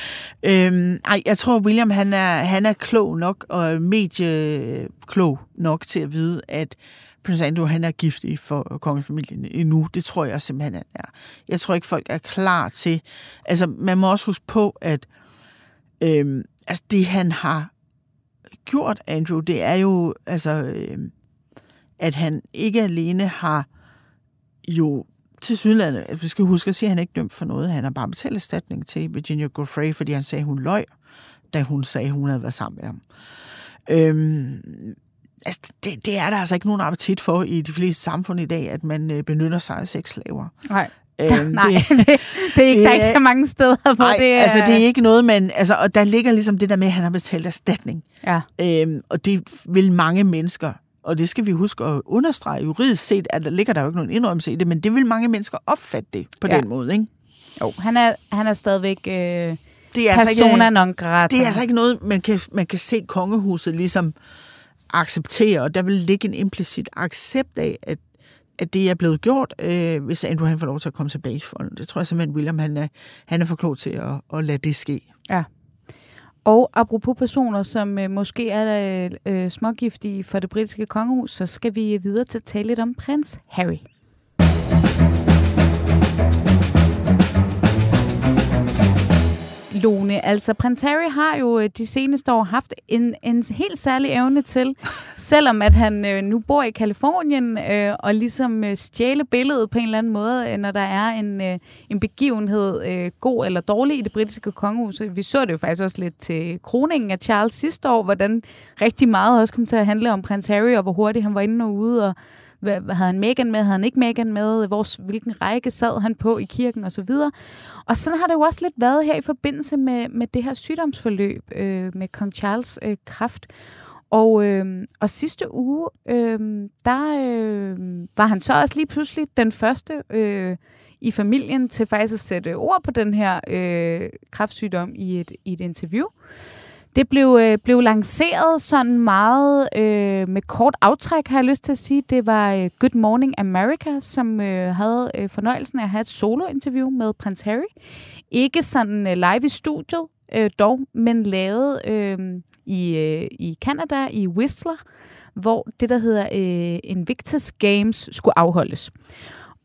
*laughs* øhm, ej, jeg tror, William han er, han er klog nok, og medieklog nok til at vide, at prins Andrew han er giftig for kongefamilien endnu. Det tror jeg simpelthen, han er. Jeg tror ikke, folk er klar til... Altså, man må også huske på, at øhm, altså, det, han har gjort, Andrew, det er jo, altså, øhm, at han ikke alene har jo til sydlandet, vi skal huske at sige, at han ikke dømt for noget. Han har bare betalt erstatning til Virginia Giuffre, fordi han sagde, at hun løg, da hun sagde, at hun havde været sammen med ham. Øhm, altså, det, det er der altså ikke nogen appetit for i de fleste samfund i dag, at man øh, benytter sig af sexslaver. Nej. Øhm, *laughs* Nej, det, *laughs* det, det er ikke, det, der er ikke så mange steder, hvor nej, det er... altså det er ikke noget, man... Altså, og der ligger ligesom det der med, at han har betalt erstatning. Ja. Øhm, og det vil mange mennesker, og det skal vi huske at understrege juridisk set, at der ligger der jo ikke nogen indrømmelse i det, men det vil mange mennesker opfatte det på ja. den måde, ikke? Jo, han er, han er stadigvæk... Øh, det er persona altså ikke, non grata. Det er altså ikke noget, man kan, man kan se kongehuset ligesom acceptere, og der vil ligge en implicit accept af, at, at det er blevet gjort, øh, hvis Andrew han får lov til at komme tilbage for Det tror jeg simpelthen, William han er, han er for klog til at, at lade det ske. Ja. Og apropos personer, som øh, måske er øh, øh, smågiftige for det britiske kongehus, så skal vi videre til at tale lidt om prins Harry. Lone. Altså, prins Harry har jo øh, de seneste år haft en, en helt særlig evne til, *laughs* selvom at han øh, nu bor i Kalifornien, øh, og ligesom øh, stjæle billedet på en eller anden måde, øh, når der er en, øh, en begivenhed, øh, god eller dårlig i det britiske kongehus. Vi så det jo faktisk også lidt til kroningen af Charles sidste år, hvordan rigtig meget også kom til at handle om prins Harry, og hvor hurtigt han var inde og ude, og hvad, havde han Megan med, havde han ikke Megan med, hvor, hvilken række sad han på i kirken osv. Og, og sådan har det jo også lidt været her i forbindelse med, med det her sygdomsforløb øh, med kong Charles øh, kraft. Og, øh, og sidste uge, øh, der øh, var han så også lige pludselig den første øh, i familien til faktisk at sætte ord på den her øh, kræftsygdom i et, i et interview. Det blev, øh, blev lanceret sådan meget øh, med kort aftræk, har jeg lyst til at sige. Det var øh, Good Morning America, som øh, havde øh, fornøjelsen af at have et solo-interview med prins Harry. Ikke sådan øh, live i studiet, øh, dog, men lavet øh, i, øh, i Canada, i Whistler, hvor det, der hedder øh, Invictus Games, skulle afholdes.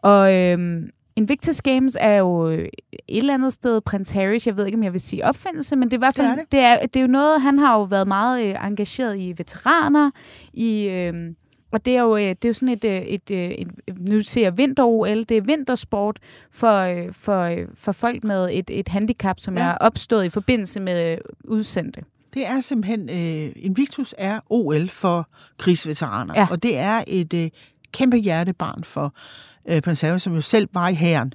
Og øh, Invictus Games er jo øh, et eller andet sted prins Harrys, jeg ved ikke, om jeg vil sige opfindelse, men det er i hvert fald, det er, det. Det er, det er jo noget, han har jo været meget øh, engageret i veteraner, i, øh, og det er jo, øh, det er jo sådan et, øh, et, et, et nu ser jeg vinter-OL, det er vintersport for, for, for folk med et, et handicap, som ja. er opstået i forbindelse med udsendte. Det er simpelthen, øh, Invictus er OL for krigsveteraner, ja. og det er et øh, kæmpe hjertebarn for øh, Harry, som jo selv var i hæren.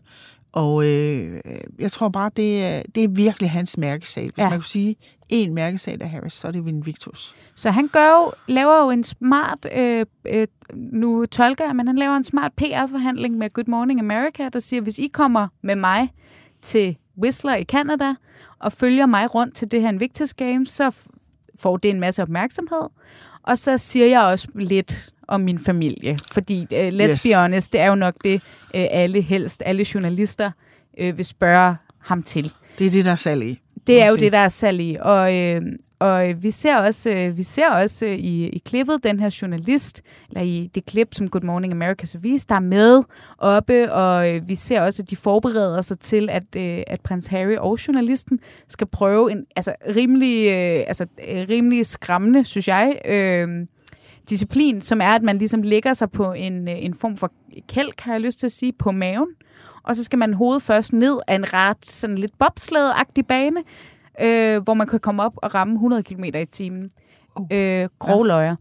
Og øh, jeg tror bare, det er, det er virkelig hans mærkesag. Hvis ja. man kunne sige en mærkesag af Harris, så er det Invictus. Så han gør jo, laver jo en smart, øh, øh, nu tolker jeg, men han laver en smart PR-forhandling med Good Morning America, der siger, hvis I kommer med mig til Whistler i Canada, og følger mig rundt til det her Invictus Games, så får det en masse opmærksomhed. Og så siger jeg også lidt om min familie. Fordi, uh, let's yes. be honest, det er jo nok det, uh, alle helst, alle journalister uh, vil spørge ham til. Det er det, der er salg i. Det er jo det, der er salg i. Og, øh, og vi ser også, øh, vi ser også øh, i, i klippet den her journalist, eller i det klip, som Good Morning America så viste, der er med oppe, og øh, vi ser også, at de forbereder sig til, at, øh, at prins Harry og journalisten skal prøve en altså, rimelig, øh, altså, rimelig skræmmende, synes jeg, øh, disciplin, som er, at man ligesom lægger sig på en, øh, en form for kælk, har jeg lyst til at sige, på maven, og så skal man hovedet først ned af en ret sådan lidt bobslæde-agtig bane, øh, hvor man kan komme op og ramme 100 km i timen. Uh. Øh, grovløjer.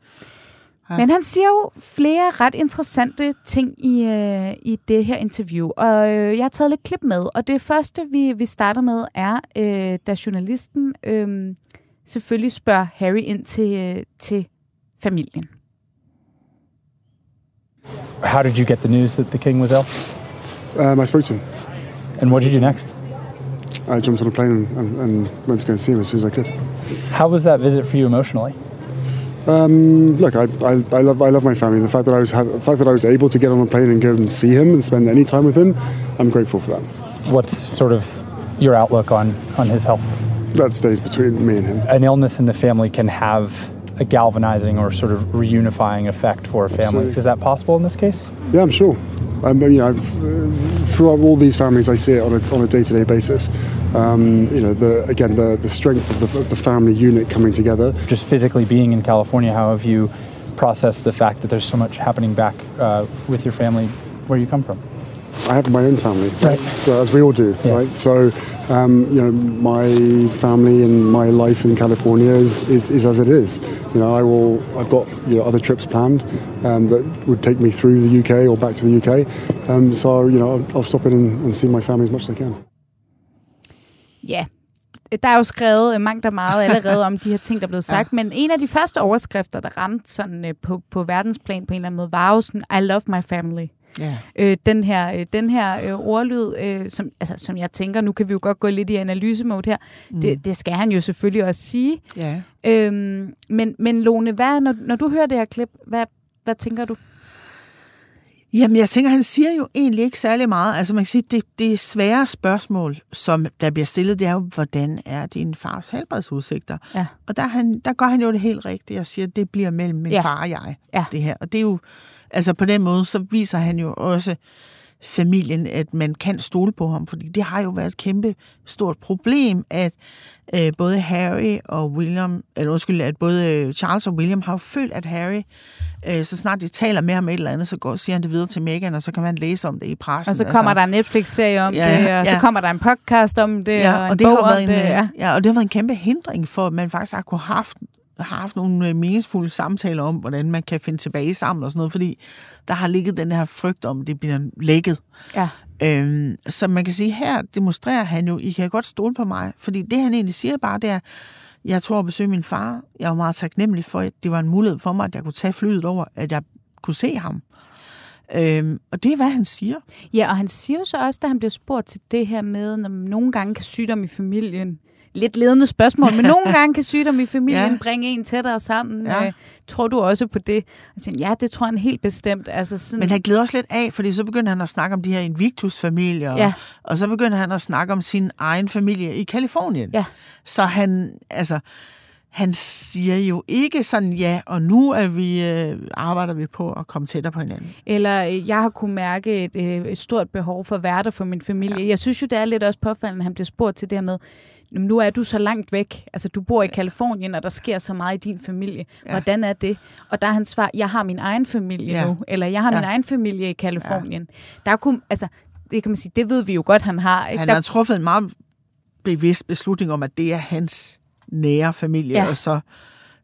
Ja. Men han siger jo flere ret interessante ting i, øh, i det her interview, og øh, jeg har taget lidt klip med, og det første, vi, vi starter med, er, øh, da journalisten øh, selvfølgelig spørger Harry ind til, øh, til familien. How did you get the news that the king was ill? Um, I spoke to him. And what did you do next? I jumped on a plane and, and, went to go and see him as soon as I could. How was that visit for you emotionally? Um, look, I, I, I, love I love my family. The fact that I was the fact that I was able to get on a plane and go and see him and spend any time with him, I'm grateful for that. What's sort of your outlook on on his health? That stays between me and him. An illness in the family can have a galvanizing or sort of reunifying effect for a family. Absolutely. Is that possible in this case? Yeah, I'm sure. Um, you know, throughout all these families, I see it on a, on a day-to-day basis. Um, you know, the, again, the, the strength of the, of the family unit coming together. Just physically being in California, how have you processed the fact that there's so much happening back uh, with your family where you come from? I have my own family, right? So as we all do, yeah. right? So um, you know, my family and my life in California is, is, is, as it is. You know, I will. I've got you know other trips planned um, that would take me through the UK or back to the UK. Um, so you know, I'll, I'll stop in and, and see my family as much as I can. Ja, der er jo skrevet mangt og meget allerede om de her ting, der er blevet *laughs* sagt, ja. men en af de første overskrifter, der ramte sådan øh, på, på verdensplan på en eller anden måde, var jo sådan, I love my family. Yeah. Øh, den her, øh, den her øh, ordlyd, øh, som, altså, som jeg tænker, nu kan vi jo godt gå lidt i analysemode her, mm. det, det skal han jo selvfølgelig også sige. Yeah. Øhm, men, men Lone, hvad, når, når du hører det her klip, hvad, hvad tænker du? Jamen, jeg tænker, han siger jo egentlig ikke særlig meget. Altså, man kan sige, det, det er svære spørgsmål, som der bliver stillet, det er jo, hvordan er din fars helbredsudsigter? Ja. Og der, han, der gør han jo det helt rigtigt og siger, at det bliver mellem min ja. far og jeg, ja. det her. Og det er jo, Altså på den måde, så viser han jo også familien, at man kan stole på ham, fordi det har jo været et kæmpe stort problem, at øh, både Harry og William, eller undskyld, at både Charles og William har jo følt, at Harry, øh, så snart de taler med ham et eller andet, så går, siger han det videre til Meghan, og så kan man læse om det i pressen. Og så kommer altså. der en Netflix-serie om ja, det, og ja. så kommer der en podcast om det, ja, og en og det bog har været om en, det. Ja. ja, og det har været en kæmpe hindring for, at man faktisk har kunne haft har haft nogle øh, meningsfulde samtaler om, hvordan man kan finde tilbage sammen og sådan noget, fordi der har ligget den her frygt om, at det bliver lækket. Ja. Øhm, så man kan sige, her demonstrerer han jo, I kan godt stole på mig, fordi det han egentlig siger bare, det er, jeg tror at besøge min far. Jeg var meget taknemmelig for, at det var en mulighed for mig, at jeg kunne tage flyet over, at jeg kunne se ham. Øhm, og det er, hvad han siger. Ja, og han siger jo så også, da han bliver spurgt til det her med, når man nogle gange kan sygdom i familien lidt ledende spørgsmål, men nogle *laughs* gange kan sygdom i familien ja. bringe en tættere sammen. Ja. Øh, tror du også på det? Og siger, ja, det tror han helt bestemt. Altså sådan... Men han glæder også lidt af, fordi så begynder han at snakke om de her Invictus-familier, ja. og så begynder han at snakke om sin egen familie i Kalifornien. Ja. Så han, altså, han siger jo ikke sådan, ja, og nu er vi, øh, arbejder vi på at komme tættere på hinanden. Eller øh, jeg har kunne mærke et, øh, et stort behov for værter for min familie. Ja. Jeg synes jo, det er lidt også påfaldende, at han bliver spurgt til det her med, nu er du så langt væk. Altså, du bor i Kalifornien, og der sker så meget i din familie. Ja. Hvordan er det? Og der er hans svar, jeg har min egen familie ja. nu. Eller jeg har ja. min egen familie i Kalifornien. Ja. Der kunne, altså, det kan man sige, det ved vi jo godt, han har. Ikke? Han der... har truffet en meget bevidst beslutning om, at det er hans nære familie, ja. og så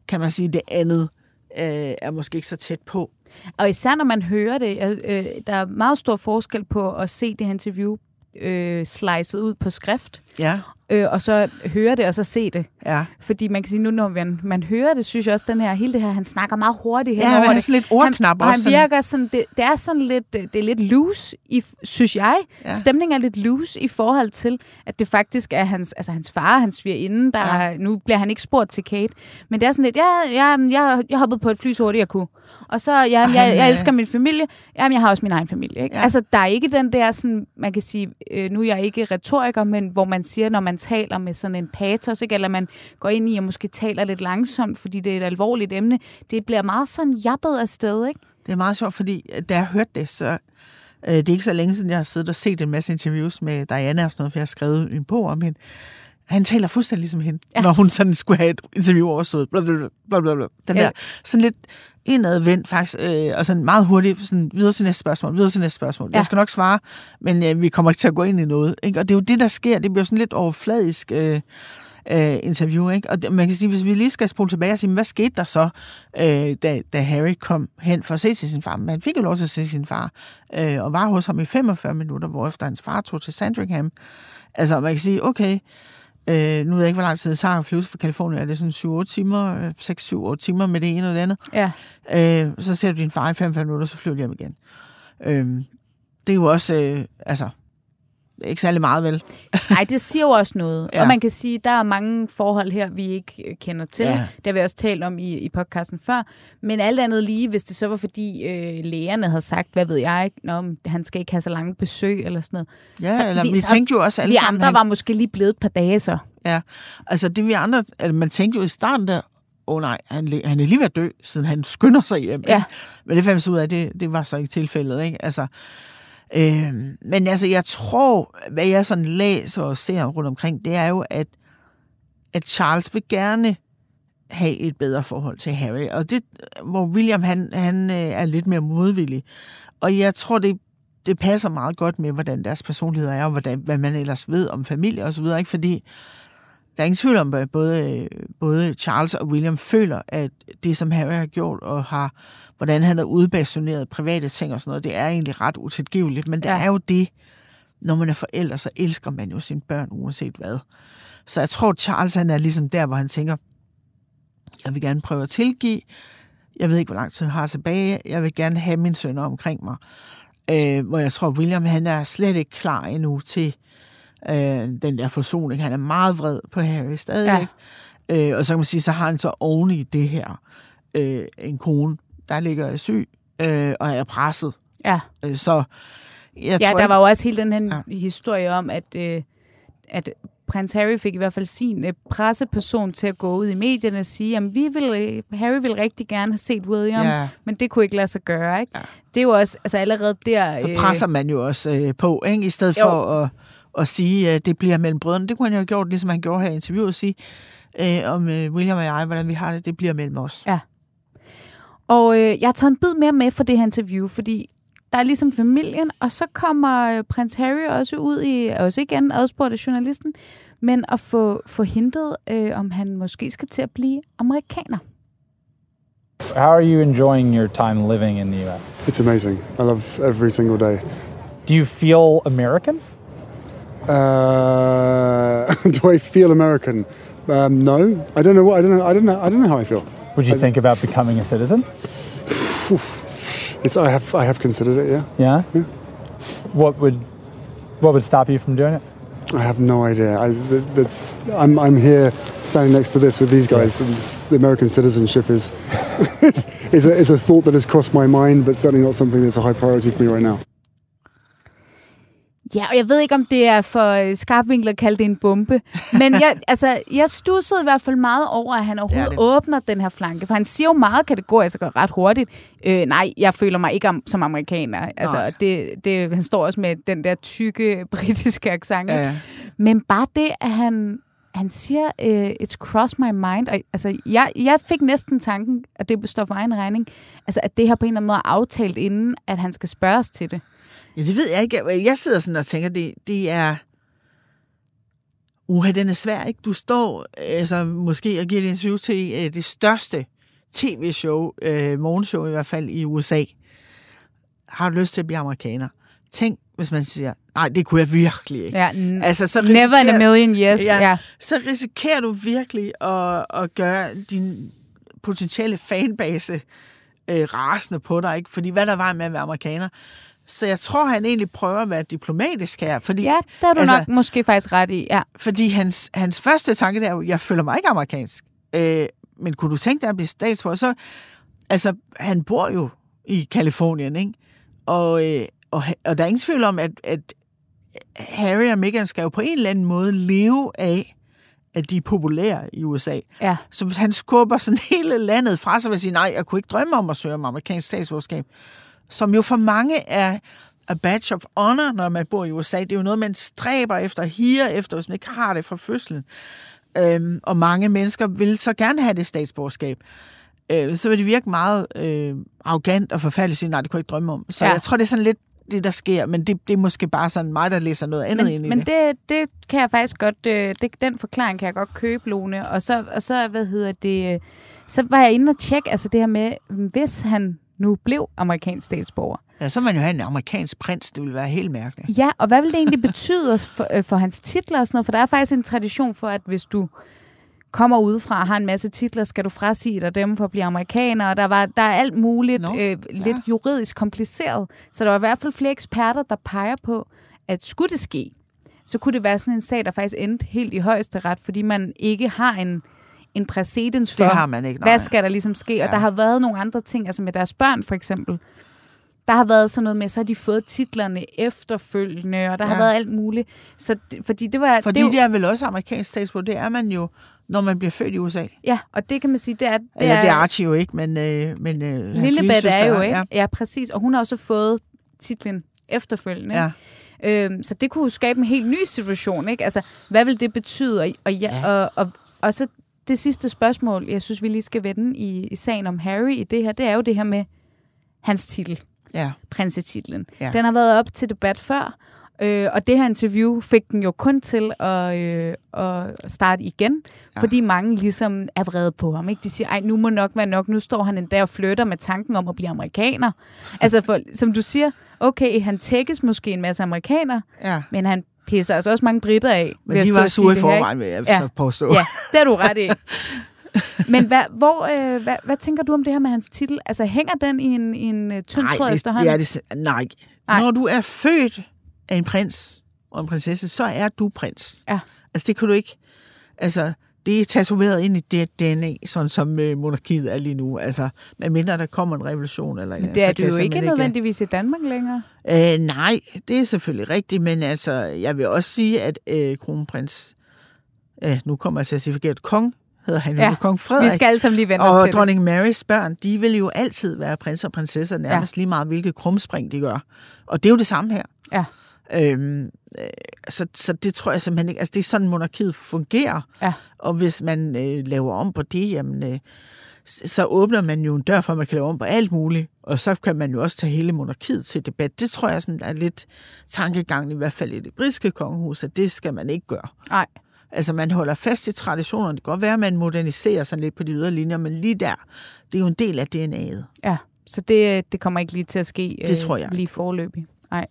kan man sige, det andet øh, er måske ikke så tæt på. Og især når man hører det, øh, der er meget stor forskel på at se det her interview øh, slicet ud på skrift, ja øh, og så høre det, og så se det. Ja. Fordi man kan sige, nu når man, man hører det, synes jeg også, den her, hele det her, han snakker meget hurtigt Ja, han er sådan lidt ordknap han, også. Og han virker sådan, det, det er sådan lidt, det er lidt loose, i, synes jeg. Ja. Stemningen er lidt loose i forhold til, at det faktisk er hans, altså hans far, hans svigerinde, der ja. nu bliver han ikke spurgt til Kate, men det er sådan lidt, ja, ja jeg, jeg hoppede på et fly så hurtigt jeg kunne. Og så, ja, jeg, jeg, jeg elsker min familie. Jamen, jeg har også min egen familie. Ikke? Ja. Altså, der er ikke den der, sådan, man kan sige, øh, nu er jeg ikke retoriker, men hvor man siger, når man taler med sådan en patos, ikke? eller man går ind i og måske taler lidt langsomt, fordi det er et alvorligt emne, det bliver meget sådan jappet af sted, ikke? Det er meget sjovt, fordi da jeg hørte det, så øh, det er ikke så længe siden, jeg har siddet og set en masse interviews med Diana og sådan noget, for jeg har skrevet en bog om hende. Han taler fuldstændig ligesom hende, ja. når hun sådan skulle have et interview overstået. Blablabla, blablabla. Den ja. der sådan lidt indadvendt faktisk, øh, og sådan meget hurtigt sådan, videre til næste spørgsmål, videre til næste spørgsmål. Ja. Jeg skal nok svare, men øh, vi kommer ikke til at gå ind i noget. Ikke? Og det er jo det, der sker. Det bliver sådan lidt overfladisk øh, øh, interview. Ikke? Og det, man kan sige, hvis vi lige skal spole tilbage og sige, hvad skete der så, øh, da, da Harry kom hen for at se til sin far? Men han fik jo lov til at se sin far, øh, og var hos ham i 45 minutter, hvor efter hans far tog til Sandringham. Altså, man kan sige, okay, Øh, nu ved jeg ikke, hvor lang tid det tager at flyve fra Kalifornien. Er det sådan 7-8 timer, 6-7-8 timer med det ene eller det andet? Ja. Øh, så ser du din far i 5 minutter, så flyver du hjem igen. Øh, det er jo også, øh, altså, ikke særlig meget, vel? Nej, det siger jo også noget. *laughs* ja. Og man kan sige, der er mange forhold her, vi ikke øh, kender til. Ja. Det har vi også talt om i, i podcasten før. Men alt andet lige, hvis det så var fordi øh, lægerne havde sagt, hvad ved jeg ikke, Nå, han skal ikke have så lange besøg eller sådan noget. Ja, så eller vi, vi tænkte jo også alle vi sammen... Vi andre var måske lige blevet et par dage så. Ja, altså det vi andre... Altså, man tænkte jo i starten der, åh oh, nej, han, han er lige ved at dø, siden han skynder sig hjem. Ja. Men det fandt ud af, det, det var så ikke tilfældet. Ikke? Altså, Øh, men altså, jeg tror, hvad jeg sådan læser og ser rundt omkring, det er jo, at, at Charles vil gerne have et bedre forhold til Harry. Og det, hvor William, han, han øh, er lidt mere modvillig. Og jeg tror, det, det passer meget godt med, hvordan deres personligheder er, og hvordan, hvad man ellers ved om familie og så videre. Ikke? Fordi der er ingen tvivl om, at både, øh, både Charles og William føler, at det, som Harry har gjort og har hvordan han har udbasuneret private ting og sådan noget, det er egentlig ret utilgiveligt, men det ja. er jo det, når man er forældre, så elsker man jo sine børn uanset hvad. Så jeg tror, Charles han er ligesom der, hvor han tænker, jeg vil gerne prøve at tilgive, jeg ved ikke, hvor lang tid han har tilbage, jeg vil gerne have mine sønner omkring mig. Øh, hvor jeg tror, William han er slet ikke klar endnu til øh, den der forsoning. Han er meget vred på Harry stadigvæk. Ja. Øh, og så kan man sige, så har han så oven i det her øh, en kone, der ligger syg øh, og er presset. Ja. Øh, så jeg ja, tror, der var jo også hele den her ja. historie om, at, øh, at prins Harry fik i hvert fald sin øh, presseperson til at gå ud i medierne og sige, at vi vil, øh, Harry vil rigtig gerne have set William, ja. men det kunne ikke lade sig gøre. Ikke? Ja. Det er jo også altså allerede der... Øh, så presser man jo også øh, på, ikke? i stedet jo. for at, at sige, at det bliver mellem brødrene. Det kunne han jo have gjort, ligesom han gjorde her i interviewet, at sige øh, om øh, William og jeg, hvordan vi har det, det bliver mellem os. Ja. Og øh, jeg har taget en bid mere med for det her interview, fordi der er ligesom familien, og så kommer øh, prins Harry også ud i, også igen adspurgt af journalisten, men at få, få hintet, øh, om han måske skal til at blive amerikaner. How are you enjoying your time living in the US? It's amazing. I love every single day. Do you feel American? Uh, *laughs* do I feel American? Um, no, I don't know. What, I don't know. I don't know. I don't know how I feel. Would you think about becoming a citizen? It's, I have I have considered it. Yeah. Yeah. yeah. What would what would stop you from doing it? I have no idea. I, that's, I'm, I'm here standing next to this with these guys. The American citizenship is *laughs* is, is, a, is a thought that has crossed my mind, but certainly not something that's a high priority for me right now. Ja, og jeg ved ikke, om det er for øh, skarpvinklet at kalde det en bombe. Men jeg, *laughs* altså, jeg stussede i hvert fald meget over, at han overhovedet det. åbner den her flanke. For han siger jo meget kategorisk og ret hurtigt, øh, nej, jeg føler mig ikke om, som amerikaner. Altså, det, det, han står også med den der tykke *laughs* britiske accent. Ja, ja. Men bare det, at han, han siger, uh, it's crossed my mind. Og, altså, jeg, jeg fik næsten tanken, at det står for egen regning, altså, at det her på en eller anden måde er aftalt inden, at han skal spørges til det. Ja, det ved jeg ikke. Jeg sidder sådan og tænker, det, det er... Uha, den er svær, ikke? Du står altså, måske og giver et interview til øh, det største tv-show, øh, morgenshow i hvert fald i USA. Har du lyst til at blive amerikaner? Tænk, hvis man siger, nej, det kunne jeg virkelig ikke. Ja, n- Altså, så never in a million years. Ja. Ja. så risikerer du virkelig at, at gøre din potentielle fanbase øh, rasende på dig, ikke? Fordi hvad der var med at være amerikaner. Så jeg tror, han egentlig prøver at være diplomatisk her. Fordi, ja, der er du altså, nok måske faktisk ret i. Ja. fordi hans, hans første tanke der er jo, jeg føler mig ikke amerikansk. Øh, men kunne du tænke dig at blive statsborger? Så, altså, han bor jo i Kalifornien, ikke? Og, øh, og, og der er ingen tvivl om, at, at Harry og Meghan skal jo på en eller anden måde leve af, at de er populære i USA. ja. Så han skubber sådan *laughs* hele landet fra sig ved at sige, nej, jeg kunne ikke drømme om at søge om amerikansk statsborgerskab. Som jo for mange er a badge of honor, når man bor i USA. Det er jo noget, man stræber efter, higer efter, hvis man ikke har det fra fødslen. Øhm, og mange mennesker vil så gerne have det statsborgerskab. Øh, så vil det virke meget øh, arrogant og forfærdeligt at sige, nej, det kunne jeg ikke drømme om. Så Ja. jeg tror, det er sådan lidt det, der sker, men det, det er måske bare sådan mig, der læser noget andet ind i Men, men det. det, det kan jeg faktisk godt, øh, det, den forklaring kan jeg godt købe, Lone. Og så, og så, hvad hedder det, øh, så var jeg inde og tjekke, altså det her med, hvis han nu blev amerikansk statsborger. Ja, så man jo have en amerikansk prins, det ville være helt mærkeligt. Ja, og hvad vil det egentlig betyde for, øh, for hans titler og sådan noget? For der er faktisk en tradition for, at hvis du kommer udefra og har en masse titler, skal du frasige dig dem for at blive amerikaner, og der, var, der er alt muligt Nå, øh, lidt juridisk kompliceret. Så der var i hvert fald flere eksperter, der peger på, at skulle det ske, så kunne det være sådan en sag, der faktisk endte helt i højeste ret, fordi man ikke har en, en præcedens for, Det har man ikke, nej. hvad skal der ligesom ske. Og Ja. der har været nogle andre ting, altså med deres børn for eksempel. Der har været sådan noget med, så har de fået titlerne efterfølgende, og der ja. har været alt muligt. Så, det- fordi det var... Fordi det, er det er vel også amerikansk statsborger, det er man jo, når man bliver født i USA. Ja, og det kan man sige, det er... Det Det er, det er Archie jo ikke, men, øh, men øh, Lillebeth er jo, ikke? Ja. Ja. ja, præcis. Og hun har også fået titlen efterfølgende. Ja. Øhm, så det kunne jo skabe en helt ny situation, ikke? Altså, hvad vil det betyde? Og, og, ja, Ja. og, og, og så det sidste spørgsmål, jeg synes, vi lige skal vende i, i sagen om Harry i det her, det er jo det her med hans titel, ja. prinsetitlen. Ja. Den har været op til debat før, øh, og det her interview fik den jo kun til at, øh, at starte igen, ja. fordi mange ligesom er vrede på ham. Ikke? De siger, ej, nu må nok være nok, nu står han endda og flytter med tanken om at blive amerikaner. altså, for, som du siger, okay, han tækkes måske en masse amerikaner, ja. men han pisser altså også mange britter af. Men de var sure i det forvejen, vil jeg Ja. så påstå. Ja, det er du ret i. *laughs* Men hvad, hvor, øh, hvad, hvad tænker du om det her med hans titel? Altså, hænger den i en, i en øh, tynd tråd Nej, det, efterhånden? det er det, sim- nej. Nej. Når du er født af en prins og en prinsesse, så er du prins. Ja. Altså, det kan du ikke... Altså, det er tatoveret ind i det DNA, sådan som øh, monarkiet er lige nu. Altså, medmindre der kommer en revolution eller Men det er jeg jo ikke nødvendigvis i Danmark længere. Øh, nej, det er selvfølgelig rigtigt, men altså, jeg vil også sige, at øh, kronprins, øh, nu kommer jeg til at sige forkert, kong hedder han jo, Ja, ja, kong Frederik, Vi skal alle sammen lige vende os og til det. dronning Marys børn, de vil jo altid være prins og prinsesser, nærmest ja. lige meget, hvilket krumspring de gør. Og det er jo det samme her. Ja. Øhm, øh, så, så det tror jeg simpelthen ikke, altså det er sådan, monarkiet fungerer. Ja. Og hvis man øh, laver om på det, jamen, øh, så åbner man jo en dør for, at man kan lave om på alt muligt. Og så kan man jo også tage hele monarkiet til debat. Det tror jeg sådan er lidt tankegangen, i hvert fald i det britiske kongehus, at det skal man ikke gøre. Nej. Altså, man holder fast i traditionerne. Det kan godt være, at man moderniserer sådan lidt på de ydre linjer, men lige der, det er jo en del af DNA'et. Ja, så det, det kommer ikke lige til at ske Det tror jeg lige forløbig. Nej.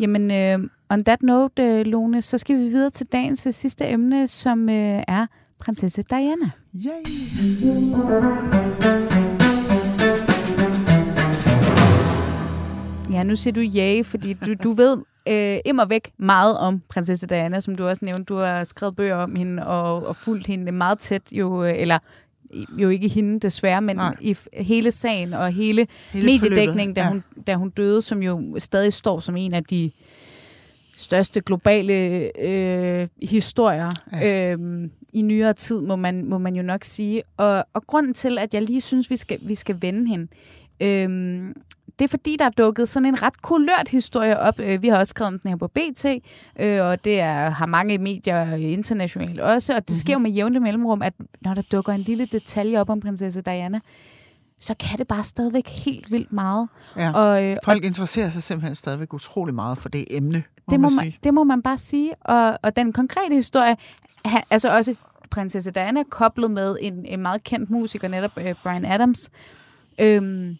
Jamen, øh, on that note, øh, Lone, så skal vi videre til dagens øh, sidste emne, som øh, er prinsesse Diana. Yay! Ja, nu siger du ja, fordi du, du ved øh, immer væk meget om prinsesse Diana, som du også nævnte. Du har skrevet bøger om hende og, og fulgt hende meget tæt, jo, øh, eller jo ikke hende desværre, men Nej. i hele sagen og hele, Hele mediedækningen, da, ja. hun, da hun døde, som jo stadig står som en af de største globale øh, historier ja. øh, i nyere tid, må man, må man jo nok sige. Og, og grunden til, at jeg lige synes, vi skal, vi skal vende hende, øh, det er fordi, der er dukket sådan en ret kulørt historie op. Øh, vi har også skrevet om den her på BT, øh, og det er, har mange medier internationalt også, og det mm-hmm. sker jo med jævnligt mellemrum, at når der dukker en lille detalje op om prinsesse Diana, så kan det bare stadigvæk helt vildt meget. Ja. Og, øh, Folk og, interesserer sig simpelthen stadigvæk utrolig meget for det emne, må det, må man, man det må man bare sige. Og, og den konkrete historie, altså også prinsesse Diana koblet med en, en meget kendt musiker, netop øh, Brian Adams. Øhm,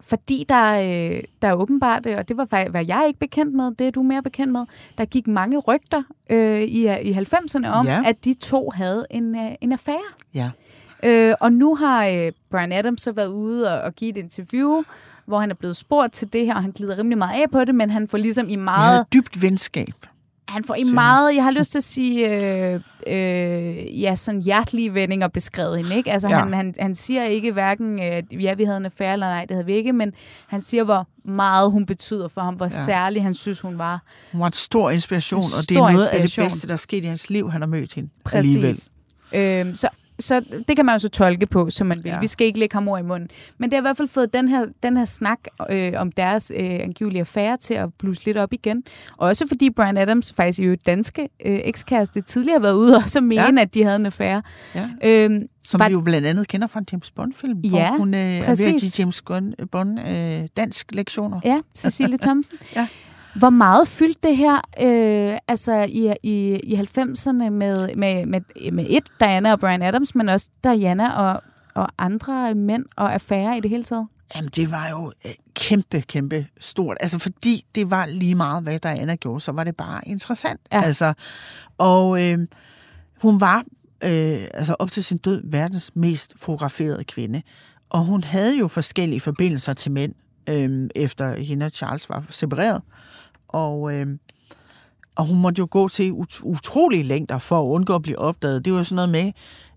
fordi der, øh, der er åbenbart, og det var hvad jeg er ikke bekendt med, det er du mere bekendt med, der gik mange rygter øh, i, i 90'erne om, ja. at de to havde en, øh, en affære. Ja. Øh, og nu har øh, Brian Adams så været ude og, og give et interview, hvor han er blevet spurgt til det her, og han glider rimelig meget af på det, men han får ligesom i meget... dybt venskab. Han får i meget, jeg har lyst til at sige, øh, øh, ja, sådan hjertelige vendinger beskrevet hende, ikke? Altså, ja. han, han, han siger ikke hverken, øh, ja, vi havde en affære, eller nej, det havde vi ikke, men han siger, hvor meget hun betyder for ham, hvor ja. særlig han synes, hun var. Hun var en stor inspiration, en og det er noget af det bedste, der er sket i hans liv, han har mødt hende Præcis. alligevel. Øhm, så så det kan man jo så tolke på, som man vil. Ja. Vi skal ikke lægge ham ord i munden. Men det har i hvert fald fået den her, den her snak øh, om deres øh, angivelige affære til at blusse lidt op igen. Også fordi Brian Adams faktisk jo danske øh, ekskæreste tidligere har været ude og så mene, ja. at de havde en affære. Ja. Øhm, som var, vi jo blandt andet kender fra en James Bond-film, ja, hvor hun øh, er ved at give James Bond øh, dansk lektioner. Ja, Cecilie *laughs* Thomsen. ja. Hvor meget fyldte det her øh, altså i, i, i 90'erne med, med, med, med et, Diana og Brian Adams, men også Diana og, og andre mænd og affærer i det hele taget? Jamen, det var jo øh, kæmpe, kæmpe stort. Altså, fordi det var lige meget, hvad Diana gjorde, så var det bare interessant. Ja. Altså, og øh, hun var øh, altså op til sin død verdens mest fotograferede kvinde. Og hun havde jo forskellige forbindelser til mænd, øh, efter hende og Charles var separeret. Og, øh, og hun måtte jo gå til ut- utrolige længder for at undgå at blive opdaget. Det var jo sådan noget med,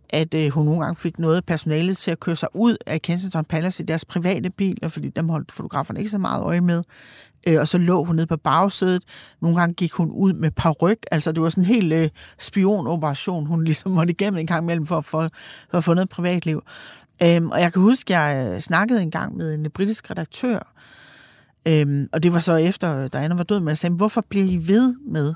at øh, hun nogle gange fik noget personalet til at køre sig ud af Kensington Palace i deres private biler, fordi dem holdt fotograferne ikke så meget øje med. Øh, og så lå hun nede på bagsædet. Nogle gange gik hun ud med paryk. Altså, det var sådan en helt øh, spionoperation, hun *laughs* ligesom måtte igennem en gang imellem for, for, for at få noget privatliv. Øh, og jeg kan huske, at jeg øh, snakkede en gang med en britisk redaktør, Øhm, og det var så efter Diana var død, men jeg sagde, hvorfor bliver I ved med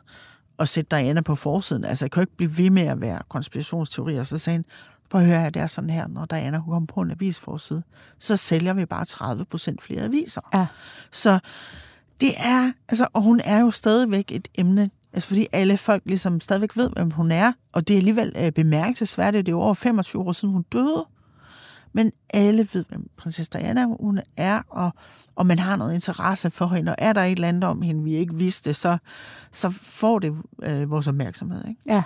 at sætte Diana på forsiden? Altså, jeg kan jo ikke blive ved med at være konspirationsteorier. Så sagde han, prøv at høre, det er sådan her, når Diana kommer på en avisforside, så sælger vi bare 30 procent flere aviser. Ja. Så det er, altså, og hun er jo stadigvæk et emne, altså fordi alle folk ligesom stadigvæk ved, hvem hun er, og det er alligevel øh, bemærkelsesværdigt, det er jo over 25 år siden hun døde, men alle ved, hvem prinsesse Diana hun er, og, og man har noget interesse for hende, og er der et eller andet om hende, vi ikke vidste, så, så får det øh, vores opmærksomhed. Ikke? Ja.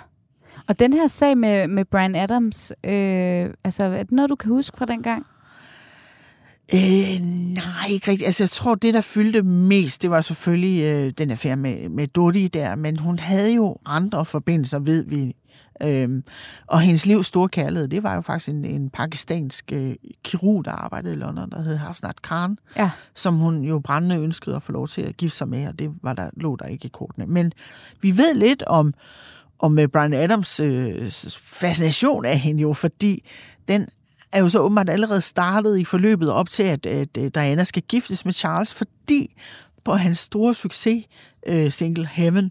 Og den her sag med, med Brian Adams, øh, altså, er det noget, du kan huske fra den gang? Øh, nej, ikke rigtigt. Altså, jeg tror, det, der fyldte mest, det var selvfølgelig øh, den affære med, med Dodi der, men hun havde jo andre forbindelser, ved vi, Øhm, og hendes livs store kærlighed, det var jo faktisk en, en pakistansk øh, kirurg, der arbejdede i London, der hed Hasnat Khan, ja. som hun jo brændende ønskede at få lov til at gifte sig med, og det var der, lå der ikke i kortene. Men vi ved lidt om, om øh, Brian Adams øh, fascination af hende jo, fordi den er jo så åbenbart allerede startet i forløbet op til, at, at Diana skal giftes med Charles, fordi på hans store succes, øh, single Heaven,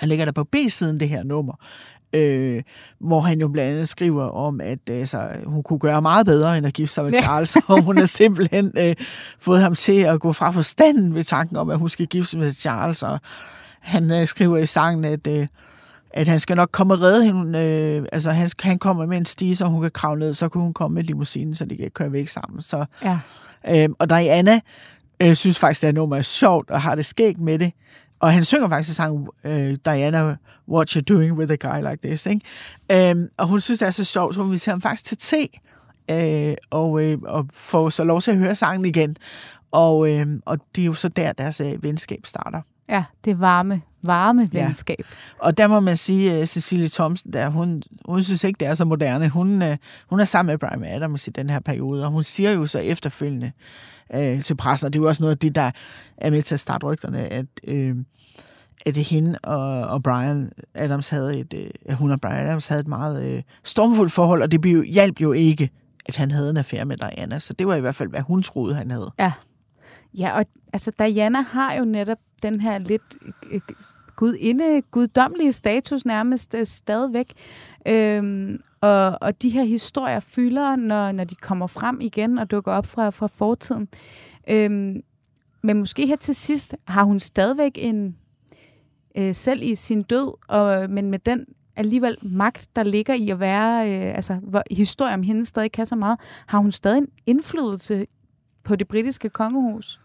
der ligger der på B-siden det her nummer, øh, hvor han jo blandt andet skriver om, at altså, hun kunne gøre meget bedre end at gifte sig med *laughs* Charles, og hun har simpelthen øh, fået ham til at gå fra forstanden ved tanken om, at hun skal gifte sig med Charles, og han øh, skriver i sangen, at, øh, at han skal nok komme og redde hende, øh, altså han, han kommer med en stige, så hun kan kravle ned, så kunne hun komme med limousinen, så de kan køre væk sammen. Så, ja. øh, og Diana øh, synes faktisk, det er nummer er sjovt, og har det skægt med det, og han synger faktisk sangen uh, Diana, what you're doing with a guy like this. Ikke? Um, og hun synes, det er så sjovt, så hun vil ham faktisk til te, uh, og, uh, og få så lov til at høre sangen igen. Og, uh, og det er jo så der, deres uh, venskab starter. Ja, det varme, varme ja. venskab. Og der må man sige, at Cecilie Thomsen, der, hun, hun synes ikke, det er så moderne. Hun, øh, hun er sammen med Brian Adams i den her periode, og hun siger jo så efterfølgende øh, Øh, til pressen, og det er jo også noget af det, der er med til at starte rygterne, at, øh, at det hende og, og Brian Adams havde et, øh, hun og Brian Adams havde et meget øh, stormfuldt forhold, og det blev, hjalp jo ikke, at han havde en affære med Diana. Så det var i hvert fald, hvad hun troede, han havde. Ja. Ja, og altså Diana har jo netop den her lidt øh, gudinde, guddommelige status nærmest øh, stadigvæk. Øhm, og, og de her historier fylder, når, når de kommer frem igen og dukker op fra, fra fortiden. Øhm, men måske her til sidst har hun stadigvæk en, øh, selv i sin død, og, men med den alligevel magt, der ligger i at være, øh, altså hvor historien om hende stadig kan så meget, har hun stadig en indflydelse på det britiske kongehus?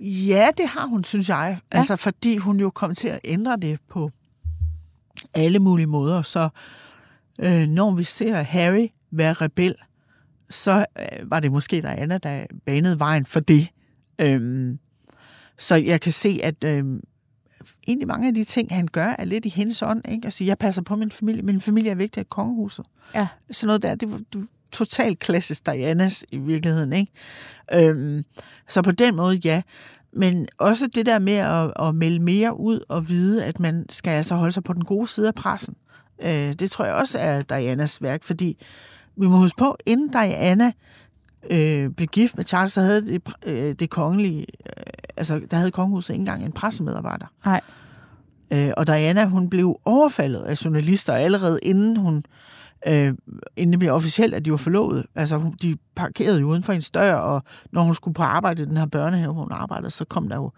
Ja, det har hun, synes jeg. Ja. Altså, fordi hun jo kom til at ændre det på alle mulige måder. Så øh, når vi ser Harry være rebel, så øh, var det måske Diana, der banede vejen for det. Øhm, så jeg kan se, at øh, egentlig mange af de ting, han gør, er lidt i hendes ånd. Ikke? Altså, jeg passer på min familie. Min familie er vigtig af kongehuset. Ja. Sådan noget der, det totalt klassisk Dianas i virkeligheden. Ikke? Øhm, så på den måde, ja. Men også det der med at, at melde mere ud og vide, at man skal altså holde sig på den gode side af pressen. Øh, det tror jeg også er Dianas værk, fordi vi må huske på, inden Diana øh, blev gift med Charles, så havde det, øh, det kongelige, øh, altså der havde kongehuset ikke engang en pressemedarbejder. Nej. Øh, og Diana, hun blev overfaldet af journalister allerede inden hun øh, det blev officielt, at de var forlovet. Altså, de parkerede jo uden for en dør, og når hun skulle på arbejde i den her børnehave, hvor hun arbejdede, så kom der jo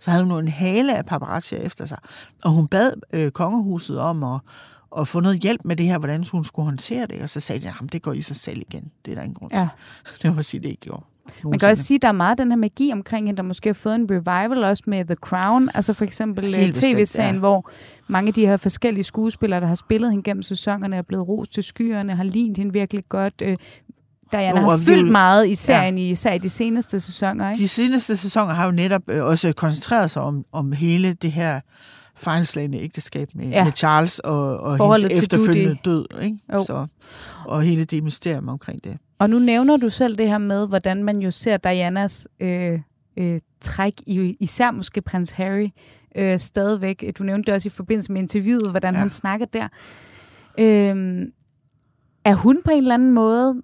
så havde hun en hale af paparazzi efter sig. Og hun bad øh, kongehuset om at, at få noget hjælp med det her, hvordan hun skulle håndtere det. Og så sagde de, at det går i sig selv igen. Det er der ingen grund til. Ja. *laughs* Det var sige, det ikke gjorde. Man kan også sige, at der er meget den her magi omkring hende, der måske har fået en revival også med The Crown. Altså for eksempel øh, tv-serien, ja. hvor mange af de her forskellige skuespillere, der har spillet hende gennem sæsonerne, er blevet ros til skyerne, har lignet hende virkelig godt. Øh, Diana har fyldt meget i serien, ja. især i de seneste sæsoner. Ikke? De seneste sæsoner har jo netop øh, også koncentreret sig om, om hele det her fejlslagende ægteskab med, ja. med Charles og, og hendes efterfølgende død. Ikke? Så, og hele det mysterium omkring det. Og nu nævner du selv det her med, hvordan man jo ser Dianas øh, øh, træk, i, især måske prins Harry, øh, stadigvæk. Du nævnte det også i forbindelse med interviewet, hvordan ja. han snakker der. Øh, er hun på en eller anden måde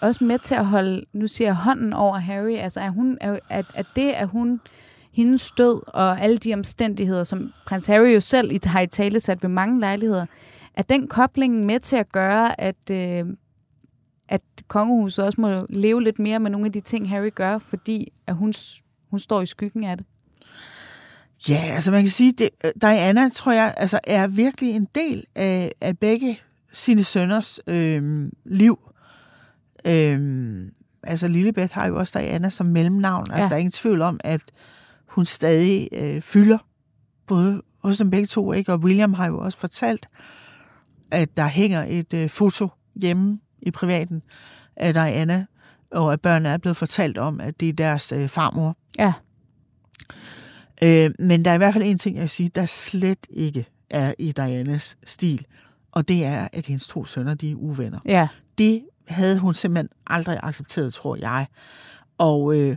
også med til at holde, nu siger jeg, hånden over Harry? Altså er, hun, er, er, er det, at hun hendes død og alle de omstændigheder, som prins Harry jo selv har i tale sat ved mange lejligheder, er den kobling med til at gøre, at, øh, at kongehuset også må leve lidt mere med nogle af de ting, Harry gør, fordi at hun, hun står i skyggen af det? Ja, altså man kan sige, det, øh, Diana, tror jeg, altså er virkelig en del af, af begge sine sønners øh, liv. Øh, altså Lillebeth har jo også Diana som mellemnavn. Altså, ja. Altså der er ingen tvivl om, at hun stadig øh, fylder, både hos dem begge to, ikke? og William har jo også fortalt, at der hænger et øh, foto hjemme i privaten af Diana, og at børnene er blevet fortalt om, at det er deres øh, farmor. Ja. Øh, men der er i hvert fald en ting, jeg vil sige, der slet ikke er i Dianas stil, og det er, at hendes to sønner, de er uvenner. Ja. Det havde hun simpelthen aldrig accepteret, tror jeg. Og øh,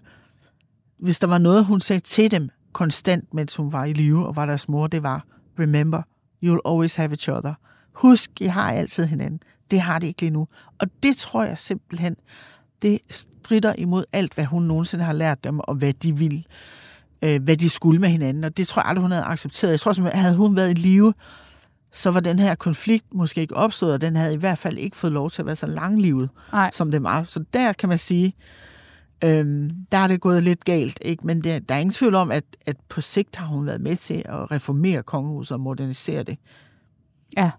hvis der var noget, hun sagde til dem konstant, mens hun var i live og var deres mor, det var, remember, you'll always have each other. Husk, I har altid hinanden. Det har de ikke lige nu. Og det tror jeg simpelthen, det strider imod alt, hvad hun nogensinde har lært dem, og hvad de vil, øh, hvad de skulle med hinanden. Og det tror jeg aldrig, hun havde accepteret. Jeg tror simpelthen, havde hun været i live, så var den her konflikt måske ikke opstået, og den havde i hvert fald ikke fået lov til at være så langlivet, Nej. som det var. Så der kan man sige, Øhm, der er det gået lidt galt, ikke? men det, der er ingen tvivl om, at, at på sigt har hun været med til at reformere kongehuset og modernisere det. Ja.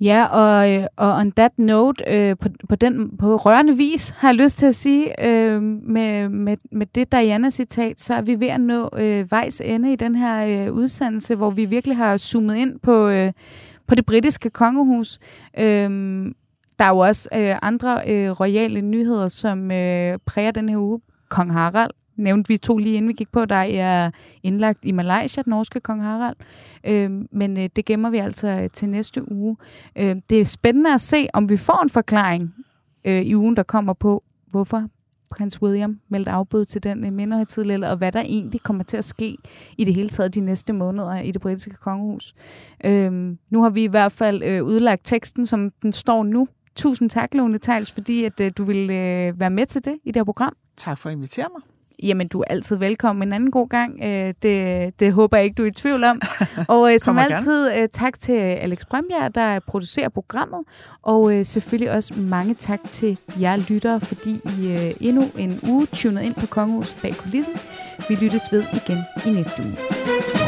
Ja, og, øh, og on that note, øh, på, på, den, på rørende vis, har jeg lyst til at sige, øh, med, med, med det Diana-citat, så er vi ved at nå øh, vejs ende i den her øh, udsendelse, hvor vi virkelig har zoomet ind på, øh, på det britiske kongehus. Øh, der er jo også øh, andre øh, royale nyheder, som øh, præger den her uge. Kong Harald nævnte vi to lige inden vi gik på, der er indlagt i Malaysia, den norske kong Harald. Øh, men øh, det gemmer vi altså øh, til næste uge. Øh, det er spændende at se, om vi får en forklaring øh, i ugen, der kommer på, hvorfor prins William meldte afbud til den øh, mindehøjtidlighed, og hvad der egentlig kommer til at ske i det hele taget de næste måneder i det britiske kongehus. Øhm, nu har vi i hvert fald øh, udlagt teksten, som den står nu. Tusind tak, Lone Tejls, fordi at, øh, du vil øh, være med til det i det her program. Tak for at invitere mig. Jamen, du er altid velkommen en anden god gang. Øh, det, det håber jeg ikke, du er i tvivl om. *laughs* Og øh, som altid, øh, tak til Alex Brømbjerg, der producerer programmet. Og selvfølgelig også mange tak til jer lyttere, fordi I endnu en uge tunet ind på Kongehus bag kulissen. Vi lyttes ved igen i næste uge.